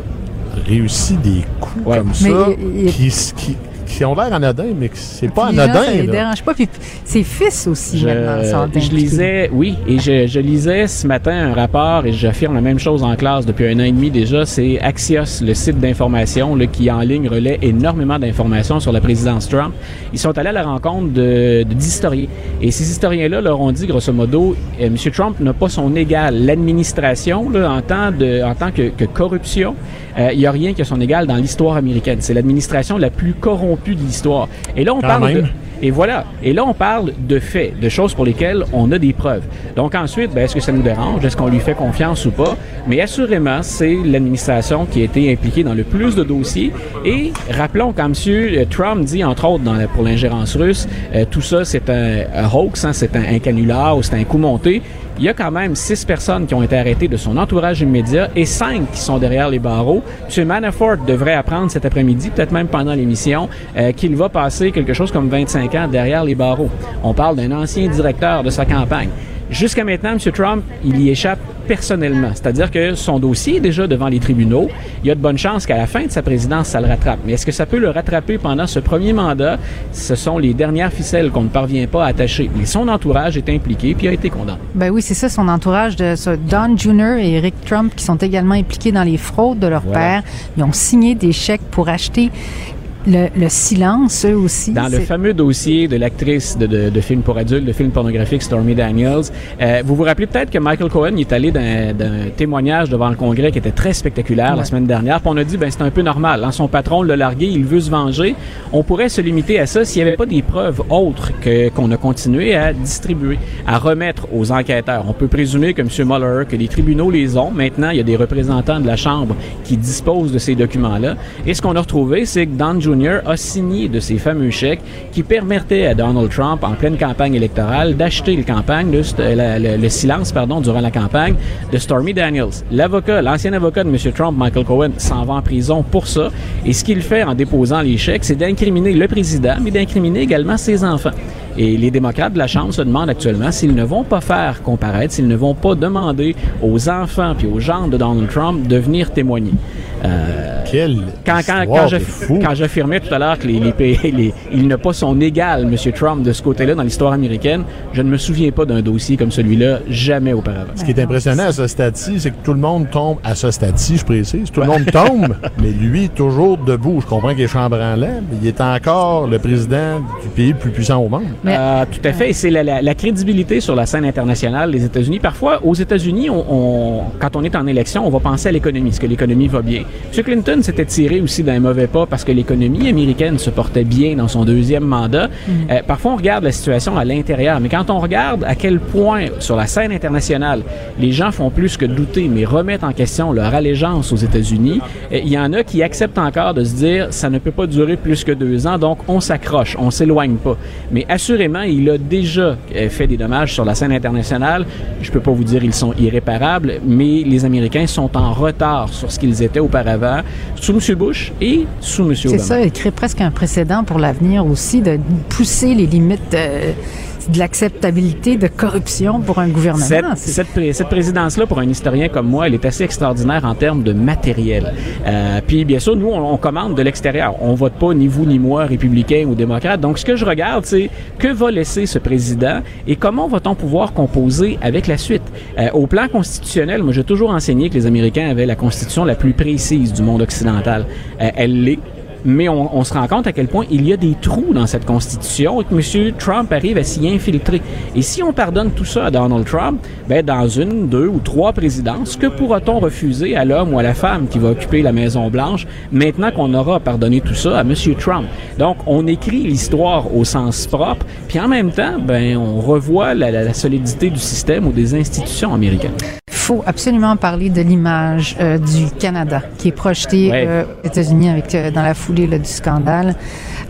réussit des coups comme ça, qui, qui, qui ont l'air anodins, mais c'est pas anodin. Ça les dérange pas. Puis ses fils aussi, je, maintenant, Je lisais, oui, et je, je, lisais ce matin un rapport, et j'affirme la même chose en classe depuis un an et demi déjà, c'est Axios, le site d'information qui en ligne relaie énormément d'informations sur la présidence Trump. Ils sont allés à la rencontre de d'historiens. Et ces historiens-là leur ont dit, grosso modo, euh, M. Trump n'a pas son égal. L'administration, en tant, de, en tant que, que corruption, euh, il n'y a rien qui a son égal dans l'histoire américaine. C'est l'administration la plus corrompue de l'histoire. Et là, on parle de... Et voilà. Et là, on parle de faits, de choses pour lesquelles on a des preuves. Donc ensuite, ben, est-ce que ça nous dérange? Est-ce qu'on lui fait confiance ou pas? Mais assurément, c'est l'administration qui a été impliquée dans le plus de dossiers. Et rappelons, quand M. Euh, Trump dit, entre autres, dans, pour l'ingérence russe, euh, tout ça, c'est un, hoax, hein, c'est un, un canular ou c'est un coup monté il y a quand même six personnes qui ont été arrêtées de son entourage immédiat et cinq qui sont derrière les barreaux. M. Manafort devrait apprendre cet après-midi, peut-être même pendant l'émission, euh, qu'il va passer quelque chose comme 25 ans derrière les barreaux. On parle d'un ancien directeur de sa campagne. Jusqu'à maintenant, M. Trump, il y échappe personnellement. C'est-à-dire que son dossier est déjà devant les tribunaux. Il y a de bonnes chances qu'à la fin de sa présidence, ça le rattrape. Mais est-ce que ça peut le rattraper pendant ce premier mandat? Ce sont les dernières ficelles qu'on ne parvient pas à attacher. Mais son entourage est impliqué puis a été condamné. Ben oui, c'est ça, son entourage de Don Jr. et Eric Trump qui sont également impliqués dans les fraudes de leur père. Ils ont signé des chèques pour acheter le, silence, eux aussi. Dans le fameux dossier de l'actrice de, de, de film pour adultes, de film pornographique Stormy Daniels, euh, vous vous rappelez peut-être que Michael Cohen est allé d'un témoignage devant le Congrès qui était très spectaculaire la semaine dernière. Puis on a dit, ben c'est un peu normal. Hein, son patron l'a largué, il veut se venger. On pourrait se limiter à ça s'il n'y avait pas des preuves autres que qu'on a continué à distribuer, à remettre aux enquêteurs. On peut présumer que M. Mueller, que les tribunaux les ont. Maintenant, il y a des représentants de la Chambre qui disposent de ces documents-là. Et ce qu'on a retrouvé, c'est que Don A signé de ces fameux chèques qui permettaient à Donald Trump, en pleine campagne électorale, d'acheter le campagne, le, silence, pardon, durant la campagne de Stormy Daniels. L'avocat, l'ancien avocat de M. Trump, Michael Cohen, s'en va en prison pour ça. Et ce qu'il fait en déposant les chèques, c'est d'incriminer le président, mais d'incriminer également ses enfants. Et les démocrates de la Chambre se demandent actuellement s'ils ne vont pas faire comparaître, s'ils ne vont pas demander aux enfants puis aux gens de Donald Trump de venir témoigner. Euh, Quel quand, quand, quand j'affirmais tout à l'heure que les, les, il n'a pas son égal, M. Trump, de ce côté-là dans l'histoire américaine, je ne me souviens pas d'un dossier comme celui-là jamais auparavant. Ce qui est impressionnant à ce stade-ci, c'est que tout le monde tombe, à ce stade-ci, je précise, tout le monde tombe, mais lui, toujours debout. Je comprends qu'il est chambranlant, mais il est encore le président du pays le plus puissant au monde. Euh, tout à fait. Et c'est la, la, la, crédibilité sur la scène internationale des États-Unis. Parfois, aux États-Unis, on, on, quand on est en élection, on va penser à l'économie, est-ce que l'économie va bien? M. Clinton s'était tiré aussi d'un mauvais pas parce que l'économie américaine se portait bien dans son deuxième mandat. Mm. Euh, parfois, on regarde la situation à l'intérieur, mais quand on regarde à quel point, sur la scène internationale, les gens font plus que douter, mais remettent en question leur allégeance aux États-Unis, euh, il y en a qui acceptent encore de se dire, ça ne peut pas durer plus que deux ans, donc on s'accroche, on s'éloigne pas. Mais assurément, il a déjà euh, fait des dommages sur la scène internationale. Je peux pas vous dire ils sont irréparables, mais les Américains sont en retard sur ce qu'ils étaient auparavant, sous M. Bush et sous M. Obama. C'est ça, il crée presque un précédent pour l'avenir aussi de pousser les limites. Euh, de l'acceptabilité de corruption pour un gouvernement. Cette, cette, présidence-là, pour un historien comme moi, elle est assez extraordinaire en termes de matériel. Euh, puis, bien sûr, nous, on, commande de l'extérieur. On vote pas, ni vous, ni moi, républicains ou démocrates. Donc, ce que je regarde, c'est que va laisser ce président et comment va-t-on pouvoir composer avec la suite? Euh, au plan constitutionnel, moi, j'ai toujours enseigné que les Américains avaient la constitution la plus précise du monde occidental. Euh, elle l'est mais on, on, se rend compte à quel point il y a des trous dans cette constitution et que M. Trump arrive à s'y infiltrer. Et si on pardonne tout ça à Donald Trump, ben dans une, deux ou trois présidences, que pourra-t-on refuser à l'homme ou à la femme qui va occuper la Maison Blanche maintenant qu'on aura pardonné tout ça à M. Trump? Donc on écrit l'histoire au sens propre, puis en même temps, ben on revoit la, la, la solidité du système ou des institutions américaines faut absolument parler de l'image euh, du Canada qui est projetée euh, aux États-Unis avec euh, dans la foulée là, du scandale.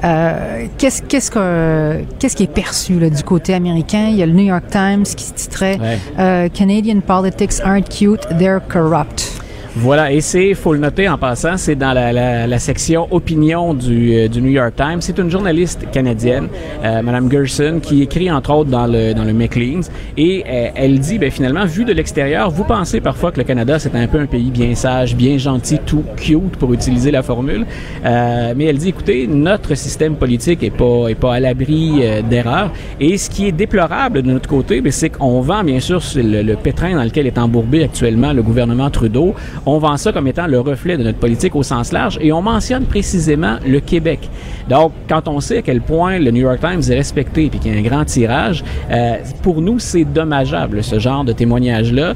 Euh, qu'est-ce qu'est-ce que qu'est-ce qui est perçu là, du côté américain? Il y a le New York Times qui se titrait ouais. Canadian politics aren't cute, they're corrupt. Voilà, et c'est, faut le noter en passant, c'est dans la, la, la, section opinion du, euh, du, New York Times. C'est une journaliste canadienne, euh, Madame Gerson, qui écrit entre autres dans le dans le Maclean's, et euh, elle dit, ben finalement, vu de l'extérieur, vous pensez parfois que le Canada c'est un peu un pays bien sage, bien gentil, tout cute pour utiliser la formule, euh, mais elle dit, écoutez, notre système politique est pas est pas à l'abri euh, d'erreurs, et ce qui est déplorable de notre côté, ben, c'est qu'on vend bien sûr le, le pétrin dans lequel est embourbé actuellement le gouvernement Trudeau on vend ça comme étant le reflet de notre politique au sens large et on mentionne précisément le Québec. Donc, quand on sait à quel point le New York Times est respecté et qu'il y a un grand tirage, euh, pour nous, c'est dommageable, ce genre de témoignage-là.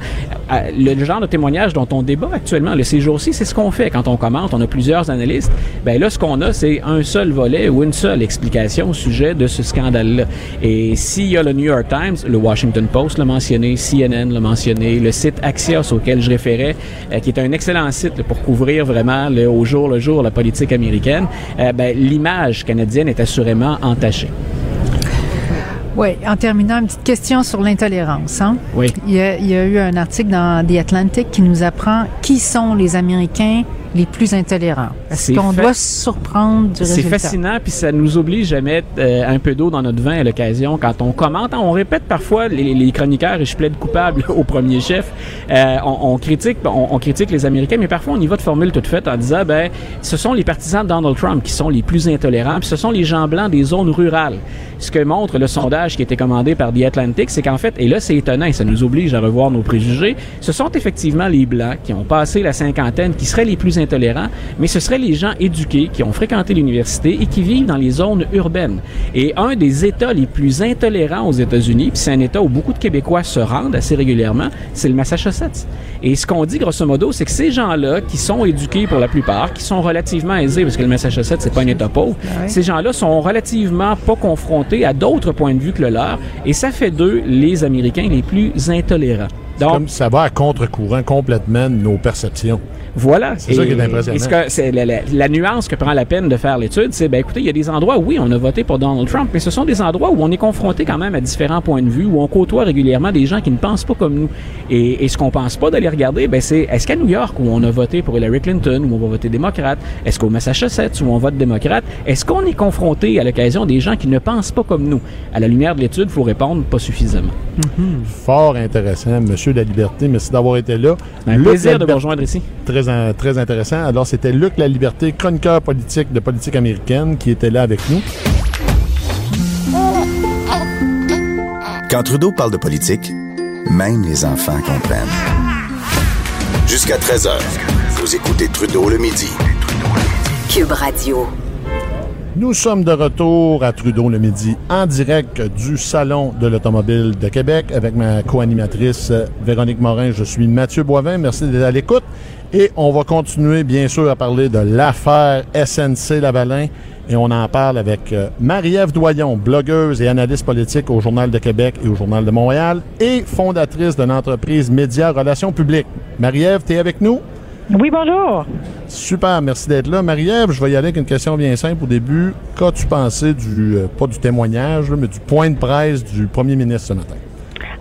Euh, le genre de témoignage dont on débat actuellement, le ces jours-ci, c'est ce qu'on fait quand on commente. On a plusieurs analystes. Ben là, ce qu'on a, c'est un seul volet ou une seule explication au sujet de ce scandale-là. Et s'il y a le New York Times, le Washington Post l'a mentionné, CNN l'a mentionné, le site Axios auquel je référais, euh, qui un excellent site pour couvrir vraiment le, au jour le jour la politique américaine, euh, ben, l'image canadienne est assurément entachée. Oui, en terminant, une petite question sur l'intolérance. Hein? Oui. Il y, a, il y, a, eu un article dans The Atlantic qui nous apprend qui sont les Américains les plus intolérants. Est-ce qu'on doit se surprendre du résultat? C'est fascinant, puis ça nous oblige à mettre euh, un peu d'eau dans notre vin à l'occasion quand on commente. On répète parfois les, les chroniqueurs, et je plaide coupable au premier chef, euh, on, on, critique on, on, critique les Américains, mais parfois on y va de formule toute faite en disant, ben, ce sont les partisans de Donald Trump qui sont les plus intolérants, puis ce sont les gens blancs des zones rurales. Ce que montre le sondage qui a été commandé par The Atlantic, c'est qu'en fait, et là c'est étonnant, et ça nous oblige à revoir nos préjugés, ce sont effectivement les blancs qui ont passé la cinquantaine qui seraient les plus intolérants intolérants, mais ce seraient les gens éduqués qui ont fréquenté l'université et qui vivent dans les zones urbaines. Et un des États les plus intolérants aux États-Unis, puis c'est un État où beaucoup de Québécois se rendent assez régulièrement, c'est le Massachusetts. Et ce qu'on dit grosso modo, c'est que ces gens-là, qui sont éduqués pour la plupart, qui sont relativement aisés, parce que le Massachusetts, c'est pas un État pauvre, ah ces gens-là sont relativement pas confrontés à d'autres points de vue que le leur, et ça fait d'eux les Américains les plus intolérants. Donc, comme ça va à contre-courant complètement de nos perceptions. Voilà. C'est ça qui est impressionnant. c'est la, nuance que prend la peine de faire l'étude, c'est, ben écoutez, il y a des endroits, où, oui, on a voté pour Donald Trump, mais ce sont des endroits où on est confronté quand même à différents points de vue, où on côtoie régulièrement des gens qui ne pensent pas comme nous. Et, ce qu'on pense pas d'aller regarder, ben c'est, est-ce qu'à New York, où on a voté pour Hillary Clinton, où on va voter démocrate, est-ce qu'au Massachusetts, où on vote démocrate, est-ce qu'on est confronté à l'occasion des gens qui ne pensent pas comme nous? À la lumière de l'étude, il faut répondre pas suffisamment. Mm-hmm. Fort intéressant, Monsieur La Liberté. Merci d'avoir été là. Un plaisir de vous rejoindre ici. Très, très intéressant. Alors, c'était Luc La Liberté, chroniqueur politique de politique américaine, qui était là avec nous. Quand Trudeau parle de politique, même les enfants comprennent. Jusqu'à 13h, vous écoutez Trudeau le midi. Cube Radio. Nous sommes de retour à Trudeau le midi en direct du Salon de l'Automobile de Québec avec ma co-animatrice Véronique Morin. Je suis Mathieu Boivin. Merci d'être à l'écoute. Et on va continuer, bien sûr, à parler de l'affaire SNC Lavalin. Et on en parle avec euh, Marie-Ève Doyon, blogueuse et analyste politique au Journal de Québec et au Journal de Montréal et fondatrice de l'entreprise Média Relations publiques. Marie-Ève, tu es avec nous? Oui, bonjour. Super, merci d'être là. Marie-Ève, je vais y aller avec une question bien simple au début. Qu'as-tu pensé du, euh, pas du témoignage, mais du point de presse du premier ministre ce matin?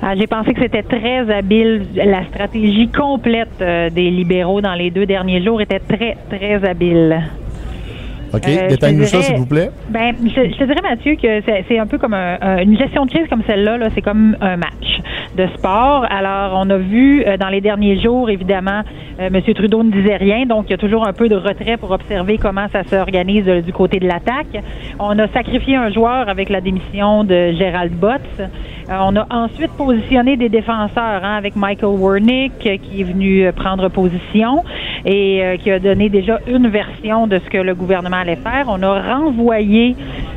Ah, j'ai pensé que c'était très habile. La stratégie complète euh, des libéraux dans les deux derniers jours était très, très habile. OK. Euh, Détaille-nous ça, s'il vous plaît. Ben, je, te dirais, Mathieu, que c'est un peu comme une gestion de crise comme celle-là, -là, c'est comme un match de sport. Alors, on a vu euh, dans les derniers jours, évidemment, euh, M. Trudeau ne disait rien, donc il y a toujours un peu de retrait pour observer comment ça s'organise du côté de l'attaque. On a sacrifié un joueur avec la démission de Gérald Botts. On a ensuite positionné des défenseurs hein, avec Michael Wernick qui est venu prendre position et qui a donné déjà une version de ce que le gouvernement allait faire. On a renvoyé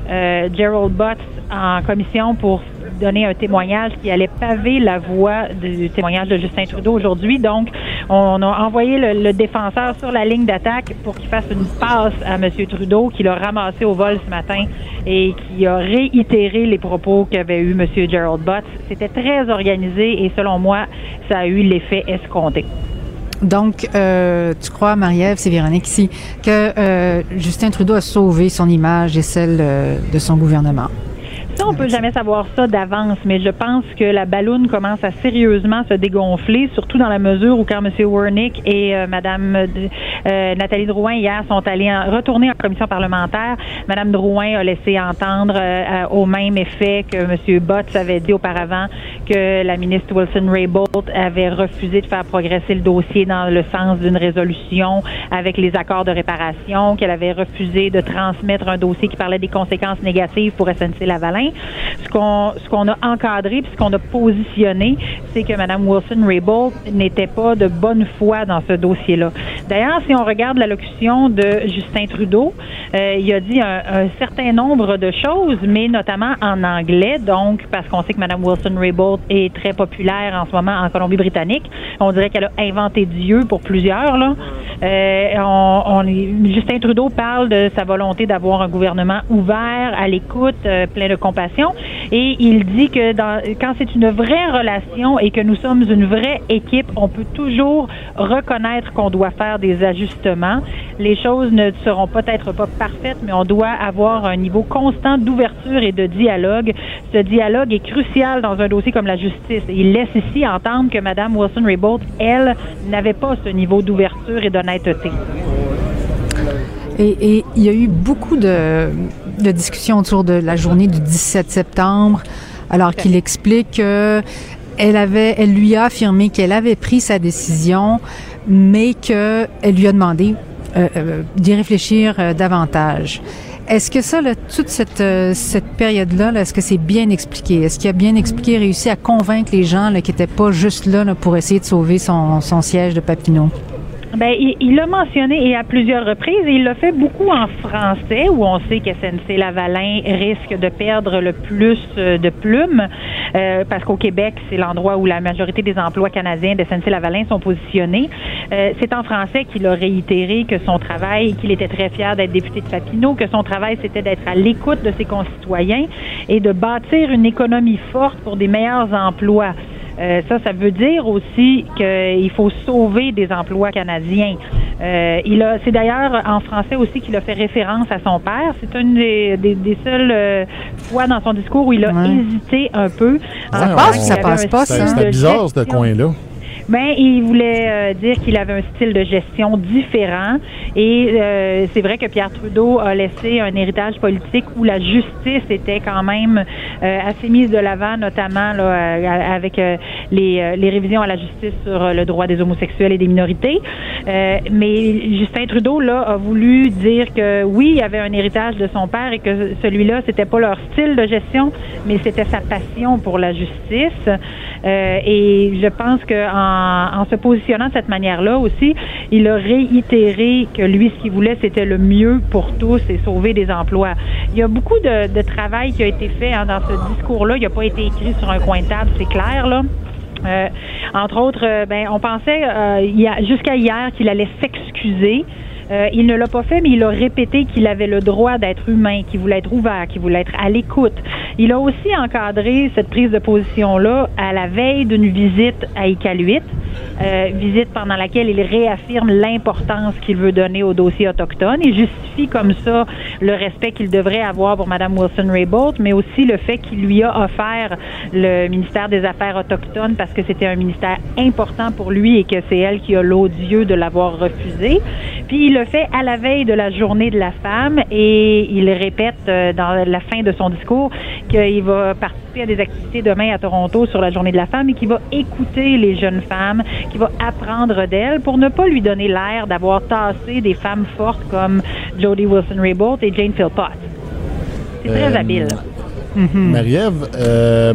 euh, Gerald Butts en commission pour donner un témoignage qui allait paver la voie du témoignage de Justin Trudeau aujourd'hui. Donc, on a envoyé le, défenseur sur la ligne d'attaque pour qu'il fasse une passe à M. Trudeau, qui l'a ramassé au vol ce matin et qui a réitéré les propos qu'avait eu M. Gerald Butts. C'était très organisé et selon moi, ça a eu l'effet escompté. Donc, euh, tu crois, Marie-Ève, c'est Véronique ici, que euh, Justin Trudeau a sauvé son image et celle euh, de son gouvernement? Ça, on peut jamais savoir ça d'avance, mais je pense que la balloune commence à sérieusement se dégonfler, surtout dans la mesure où quand M. Wernick et euh, Mme euh, Nathalie Drouin hier sont allés en, retourner en commission parlementaire, Mme Drouin a laissé entendre euh, au même effet que M. Botts avait dit auparavant que la ministre Wilson-Raybould avait refusé de faire progresser le dossier dans le sens d'une résolution avec les accords de réparation, qu'elle avait refusé de transmettre un dossier qui parlait des conséquences négatives pour SNC-Lavalin. Ce qu'on ce qu'on a encadré puis ce qu'on a positionné, c'est que Mme Wilson-Raybould n'était pas de bonne foi dans ce dossier-là. D'ailleurs, si on regarde l'allocution de Justin Trudeau, euh, il a dit un, certain nombre de choses, mais notamment en anglais, donc parce qu'on sait que Mme Wilson-Raybould est très populaire en ce moment en Colombie-Britannique. On dirait qu'elle a inventé Dieu pour plusieurs. Là. Euh, on, Justin Trudeau parle de sa volonté d'avoir un gouvernement ouvert, à l'écoute, euh, plein de et il dit que quand c'est une vraie relation et que nous sommes une vraie équipe, on peut toujours reconnaître qu'on doit faire des ajustements. Les choses ne seront peut-être pas parfaites, mais on doit avoir un niveau constant d'ouverture et de dialogue. Ce dialogue est crucial dans un dossier comme la justice. Il laisse ici entendre que Mme Wilson-Raybould, elle, n'avait pas ce niveau d'ouverture et d'honnêteté. Et, il y a eu beaucoup de, discussions autour de la journée du 17 septembre, alors qu'il explique que elle avait, elle lui a affirmé qu'elle avait pris sa décision, mais qu'elle lui a demandé euh, euh, d'y réfléchir euh, davantage. Est-ce que ça, toute cette, cette période-là, est ce que c'est bien expliqué? Est-ce qu'il a bien expliqué, réussi à convaincre les gens qui n'étaient pas juste là, pour essayer de sauver son, son siège de Papineau? Ben, il l'a mentionné et à plusieurs reprises et il l'a fait beaucoup en français où on sait que SNC Lavalin risque de perdre le plus euh, de plumes euh, parce qu'au Québec, c'est l'endroit où la majorité des emplois canadiens de SNC Lavalin sont positionnés. Euh, c'est en français qu'il a réitéré que son travail, qu'il était très fier d'être député de Papineau, que son travail c'était d'être à l'écoute de ses concitoyens et de bâtir une économie forte pour des meilleurs emplois. Euh, ça, ça veut dire aussi qu'il faut sauver des emplois canadiens. Euh, il a, c'est d'ailleurs en français aussi qu'il a fait référence à son père. C'est une des, des, seules euh, fois dans son discours où il a hésité un peu. Ça passe ou ça passe pas, ça? C'est bizarre, ce coin-là. Ben, il voulait euh, dire qu'il avait un style de gestion différent. Et euh, c'est vrai que Pierre Trudeau a laissé un héritage politique où la justice était quand même euh, assez mise de l'avant, notamment là, avec les, les, révisions à la justice sur le droit des homosexuels et des minorités. mais Justin Trudeau là a voulu dire que oui, il y avait un héritage de son père et que celui-là, c'était pas leur style de gestion, mais c'était sa passion pour la justice. Et je pense que en se positionnant de cette manière-là aussi, il a réitéré que lui, ce qu'il voulait, c'était le mieux pour tous et sauver des emplois. Il y a beaucoup de, travail qui a été fait hein, dans ce discours-là. Il n'a pas été écrit sur un coin de table, c'est clair, là. Euh, entre autres, euh, ben, on pensait euh, jusqu'à hier qu'il allait s'excuser euh, il ne l'a pas fait, mais il a répété qu'il avait le droit d'être humain, qu'il voulait être ouvert, qu'il voulait être à l'écoute. Il a aussi encadré cette prise de position-là à la veille d'une visite à Iqaluit, euh, visite pendant laquelle il réaffirme l'importance qu'il veut donner au dossier autochtone et justifie comme ça le respect qu'il devrait avoir pour Mme Wilson-Raybould, mais aussi le fait qu'il lui a offert le ministère des Affaires autochtones parce que c'était un ministère important pour lui et que c'est elle qui a l'odieux de l'avoir refusé. Puis il le fait à la veille de la journée de la femme et il répète euh, dans la fin de son discours qu'il va participer à des activités demain à Toronto sur la journée de la femme et qu'il va écouter les jeunes femmes, qu'il va apprendre d'elles pour ne pas lui donner l'air d'avoir tassé des femmes fortes comme Jodie Wilson-Raybould et Jane Philpott. C'est très euh, habile. Mhm. Marie-Ève, euh,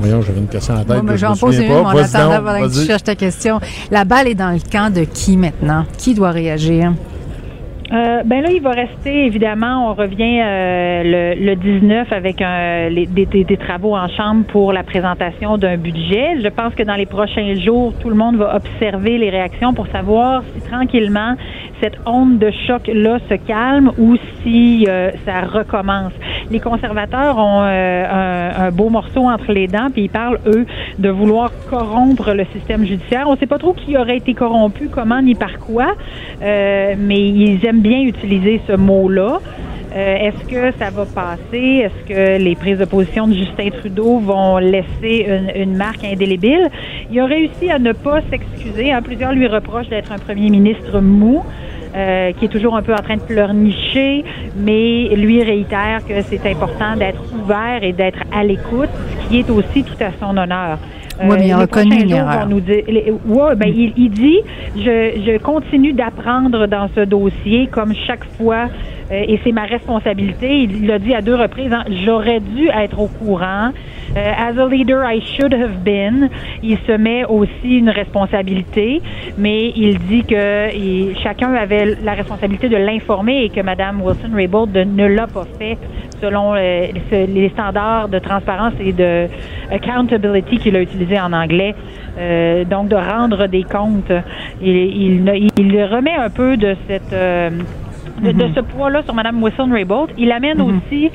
voyons, j'avais une question à la tête. J'en pose une, en attendant pendant que tu cherches ta question. La balle est dans le camp de qui maintenant? Qui doit réagir? Euh, ben là, il va rester, évidemment, on revient euh, le, le, 19 avec un, les, des, des, travaux en chambre pour la présentation d'un budget. Je pense que dans les prochains jours, tout le monde va observer les réactions pour savoir si tranquillement cette onde de choc-là se calme ou si euh, ça recommence. Les conservateurs ont euh, un, beau morceau entre les dents, puis ils parlent, eux, de vouloir corrompre le système judiciaire. On ne sait pas trop qui aurait été corrompu, comment ni par quoi, euh, mais ils aiment bien utiliser ce mot-là. Est-ce que ça va passer? Est-ce que les prises de position de Justin Trudeau vont laisser une, marque indélébile? Il a réussi à ne pas s'excuser. Hein. Plusieurs lui reprochent d'être un premier ministre mou. Euh, qui est toujours un peu en train de pleurnicher, mais lui réitère que c'est important d'être ouvert et d'être à l'écoute, ce qui est aussi tout à son honneur. Oui, mais il a reconnu une erreur. Nous dire, ben, il, il, dit, je, je continue d'apprendre dans ce dossier, comme chaque fois euh, et c'est ma responsabilité. Il l'a dit à deux reprises, hein, j'aurais dû être au courant. Euh, as a leader, I should have been. Il se met aussi une responsabilité, mais il dit que chacun avait la responsabilité de l'informer et que Mme Wilson-Raybould ne l'a pas fait selon euh, les standards de transparence et de accountability qu'il a utilisé en anglais. donc de rendre des comptes. Il, il, il, remet un peu de cette de, mhm. ce poids-là sur Mme Wilson-Raybould. Il amène mhm. aussi,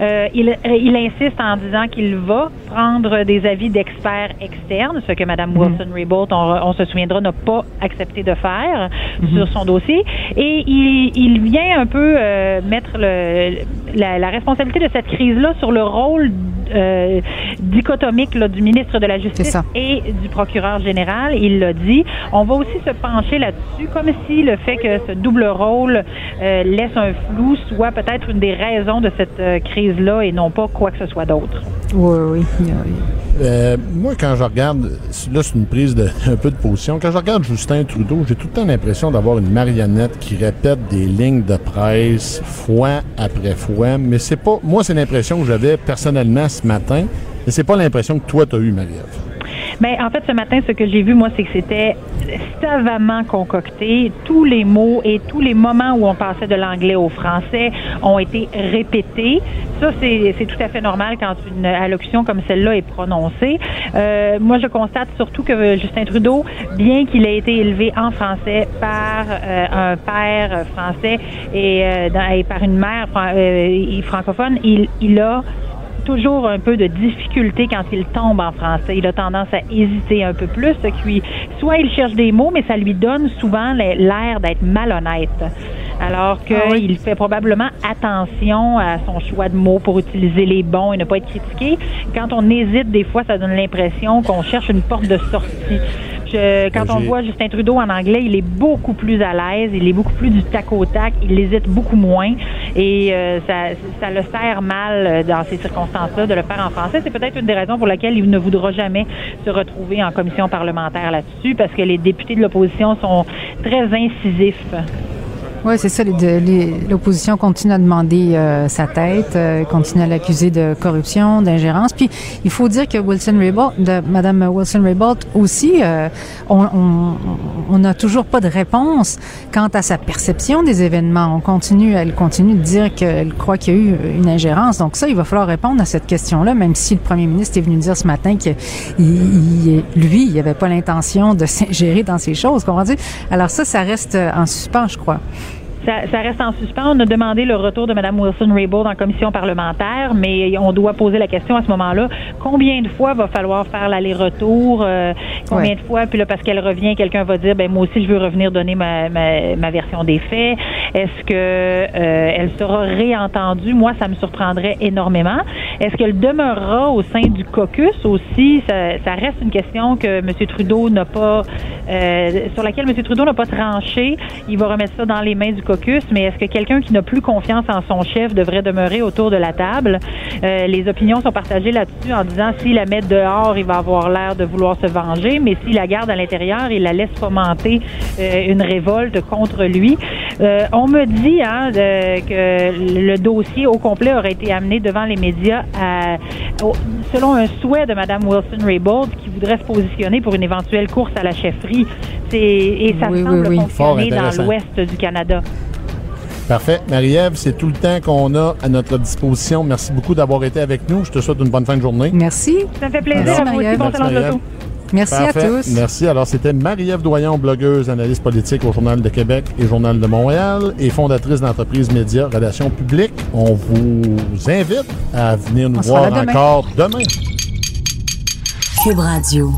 euh, il, euh, il insiste en disant qu'il va prendre des avis d'experts externes, ce que Mme mhm. Wilson-Raybould, on, se souviendra, n'a pas accepté de faire sur son dossier. Et il, il vient un peu euh, mettre le, la, la, responsabilité de cette crise-là sur le rôle euh, dichotomique là, du ministre de la Justice et du procureur général. Il l'a dit. On va aussi se pencher là-dessus, comme si le fait que ce double rôle euh, laisse un flou soit peut-être une des raisons de cette euh, crise-là et non pas quoi que ce soit d'autre. Oui, oui. Euh, moi, quand je regarde, là, c'est une prise de un peu de position. Quand je regarde Justin Trudeau, j'ai tout le temps l'impression d'avoir une marionnette qui répète des lignes de presse fois après fois. Mais c'est pas. Moi, c'est l'impression que j'avais personnellement ce matin. Et c'est pas l'impression que toi, tu as eu, Marie-Ève. Mais en fait, ce matin, ce que j'ai vu, moi, c'est que c'était savamment concocté. Tous les mots et tous les moments où on passait de l'anglais au français ont été répétés. Ça, c'est tout à fait normal quand une allocution comme celle-là est prononcée. Euh, moi, je constate surtout que Justin Trudeau, bien qu'il ait été élevé en français par euh, un père français et, euh, et par une mère francophone, il, il a toujours un peu de difficulté quand il tombe en français. Il a tendance à hésiter un peu plus. Qui, soit il cherche des mots, mais ça lui donne souvent l'air d'être malhonnête. Alors qu'il ah fait probablement attention à son choix de mots pour utiliser les bons et ne pas être critiqué. Quand on hésite, des fois, ça donne l'impression qu'on cherche une porte de sortie quand on voit Justin Trudeau en anglais, il est beaucoup plus à l'aise, il est beaucoup plus du tac au tac, il hésite beaucoup moins et euh, ça, ça le sert mal euh, dans ces circonstances-là de le faire en français. C'est peut-être une des raisons pour lesquelles il ne voudra jamais se retrouver en commission parlementaire là-dessus parce que les députés de l'opposition sont très incisifs. Oui, c'est ça. L'opposition continue à demander euh, sa tête, euh, continue à l'accuser de corruption, d'ingérence. Puis il faut dire que Wilson Raybould, Madame Wilson Raybould aussi, euh, on n'a toujours pas de réponse quant à sa perception des événements. On continue, elle continue de dire qu'elle croit qu'il y a eu une ingérence. Donc ça, il va falloir répondre à cette question-là, même si le Premier ministre est venu dire ce matin que il, lui, il n'avait pas l'intention de s'ingérer dans ces choses. Dire Alors ça, ça reste en suspens, je crois. Ça, reste en suspens. On a demandé le retour de Mme Wilson-Raybould en commission parlementaire, mais on doit poser la question à ce moment-là combien de fois va falloir faire l'aller-retour? Euh, Combien de fois? Puis là, parce qu'elle revient, quelqu'un va dire ben moi aussi je veux revenir donner ma, ma, version des faits. Est-ce que euh, elle sera réentendue? Moi, ça me surprendrait énormément. Est-ce qu'elle demeurera au sein du caucus aussi? Ça, ça reste une question que M. Trudeau n'a pas euh, sur laquelle M. Trudeau n'a pas tranché. Il va remettre ça dans les mains du caucus mais est-ce que quelqu'un qui n'a plus confiance en son chef devrait demeurer autour de la table? Euh, les opinions sont partagées là-dessus en disant s'il la met dehors, il va avoir l'air de vouloir se venger, mais s'il la garde à l'intérieur, il la laisse fomenter euh, une révolte contre lui. Euh, on me dit hein, que le dossier au complet aurait été amené devant les médias selon un souhait de Mme Wilson-Raybould qui voudrait se positionner pour une éventuelle course à la chefferie. Et ça semble fonctionner dans l'ouest du Canada. Parfait. Marie-Ève, c'est tout le temps qu'on a à notre disposition. Merci beaucoup d'avoir été avec nous. Je te souhaite une bonne fin de journée. Merci. Ça fait plaisir. Merci, Marie-Ève. Merci à tous. Merci. Alors, c'était Marie-Ève Doyon, blogueuse, analyste politique au Journal de Québec et Journal de Montréal et fondatrice d'entreprise Média Relations publiques. On vous invite à venir nous voir encore demain. Cube Radio.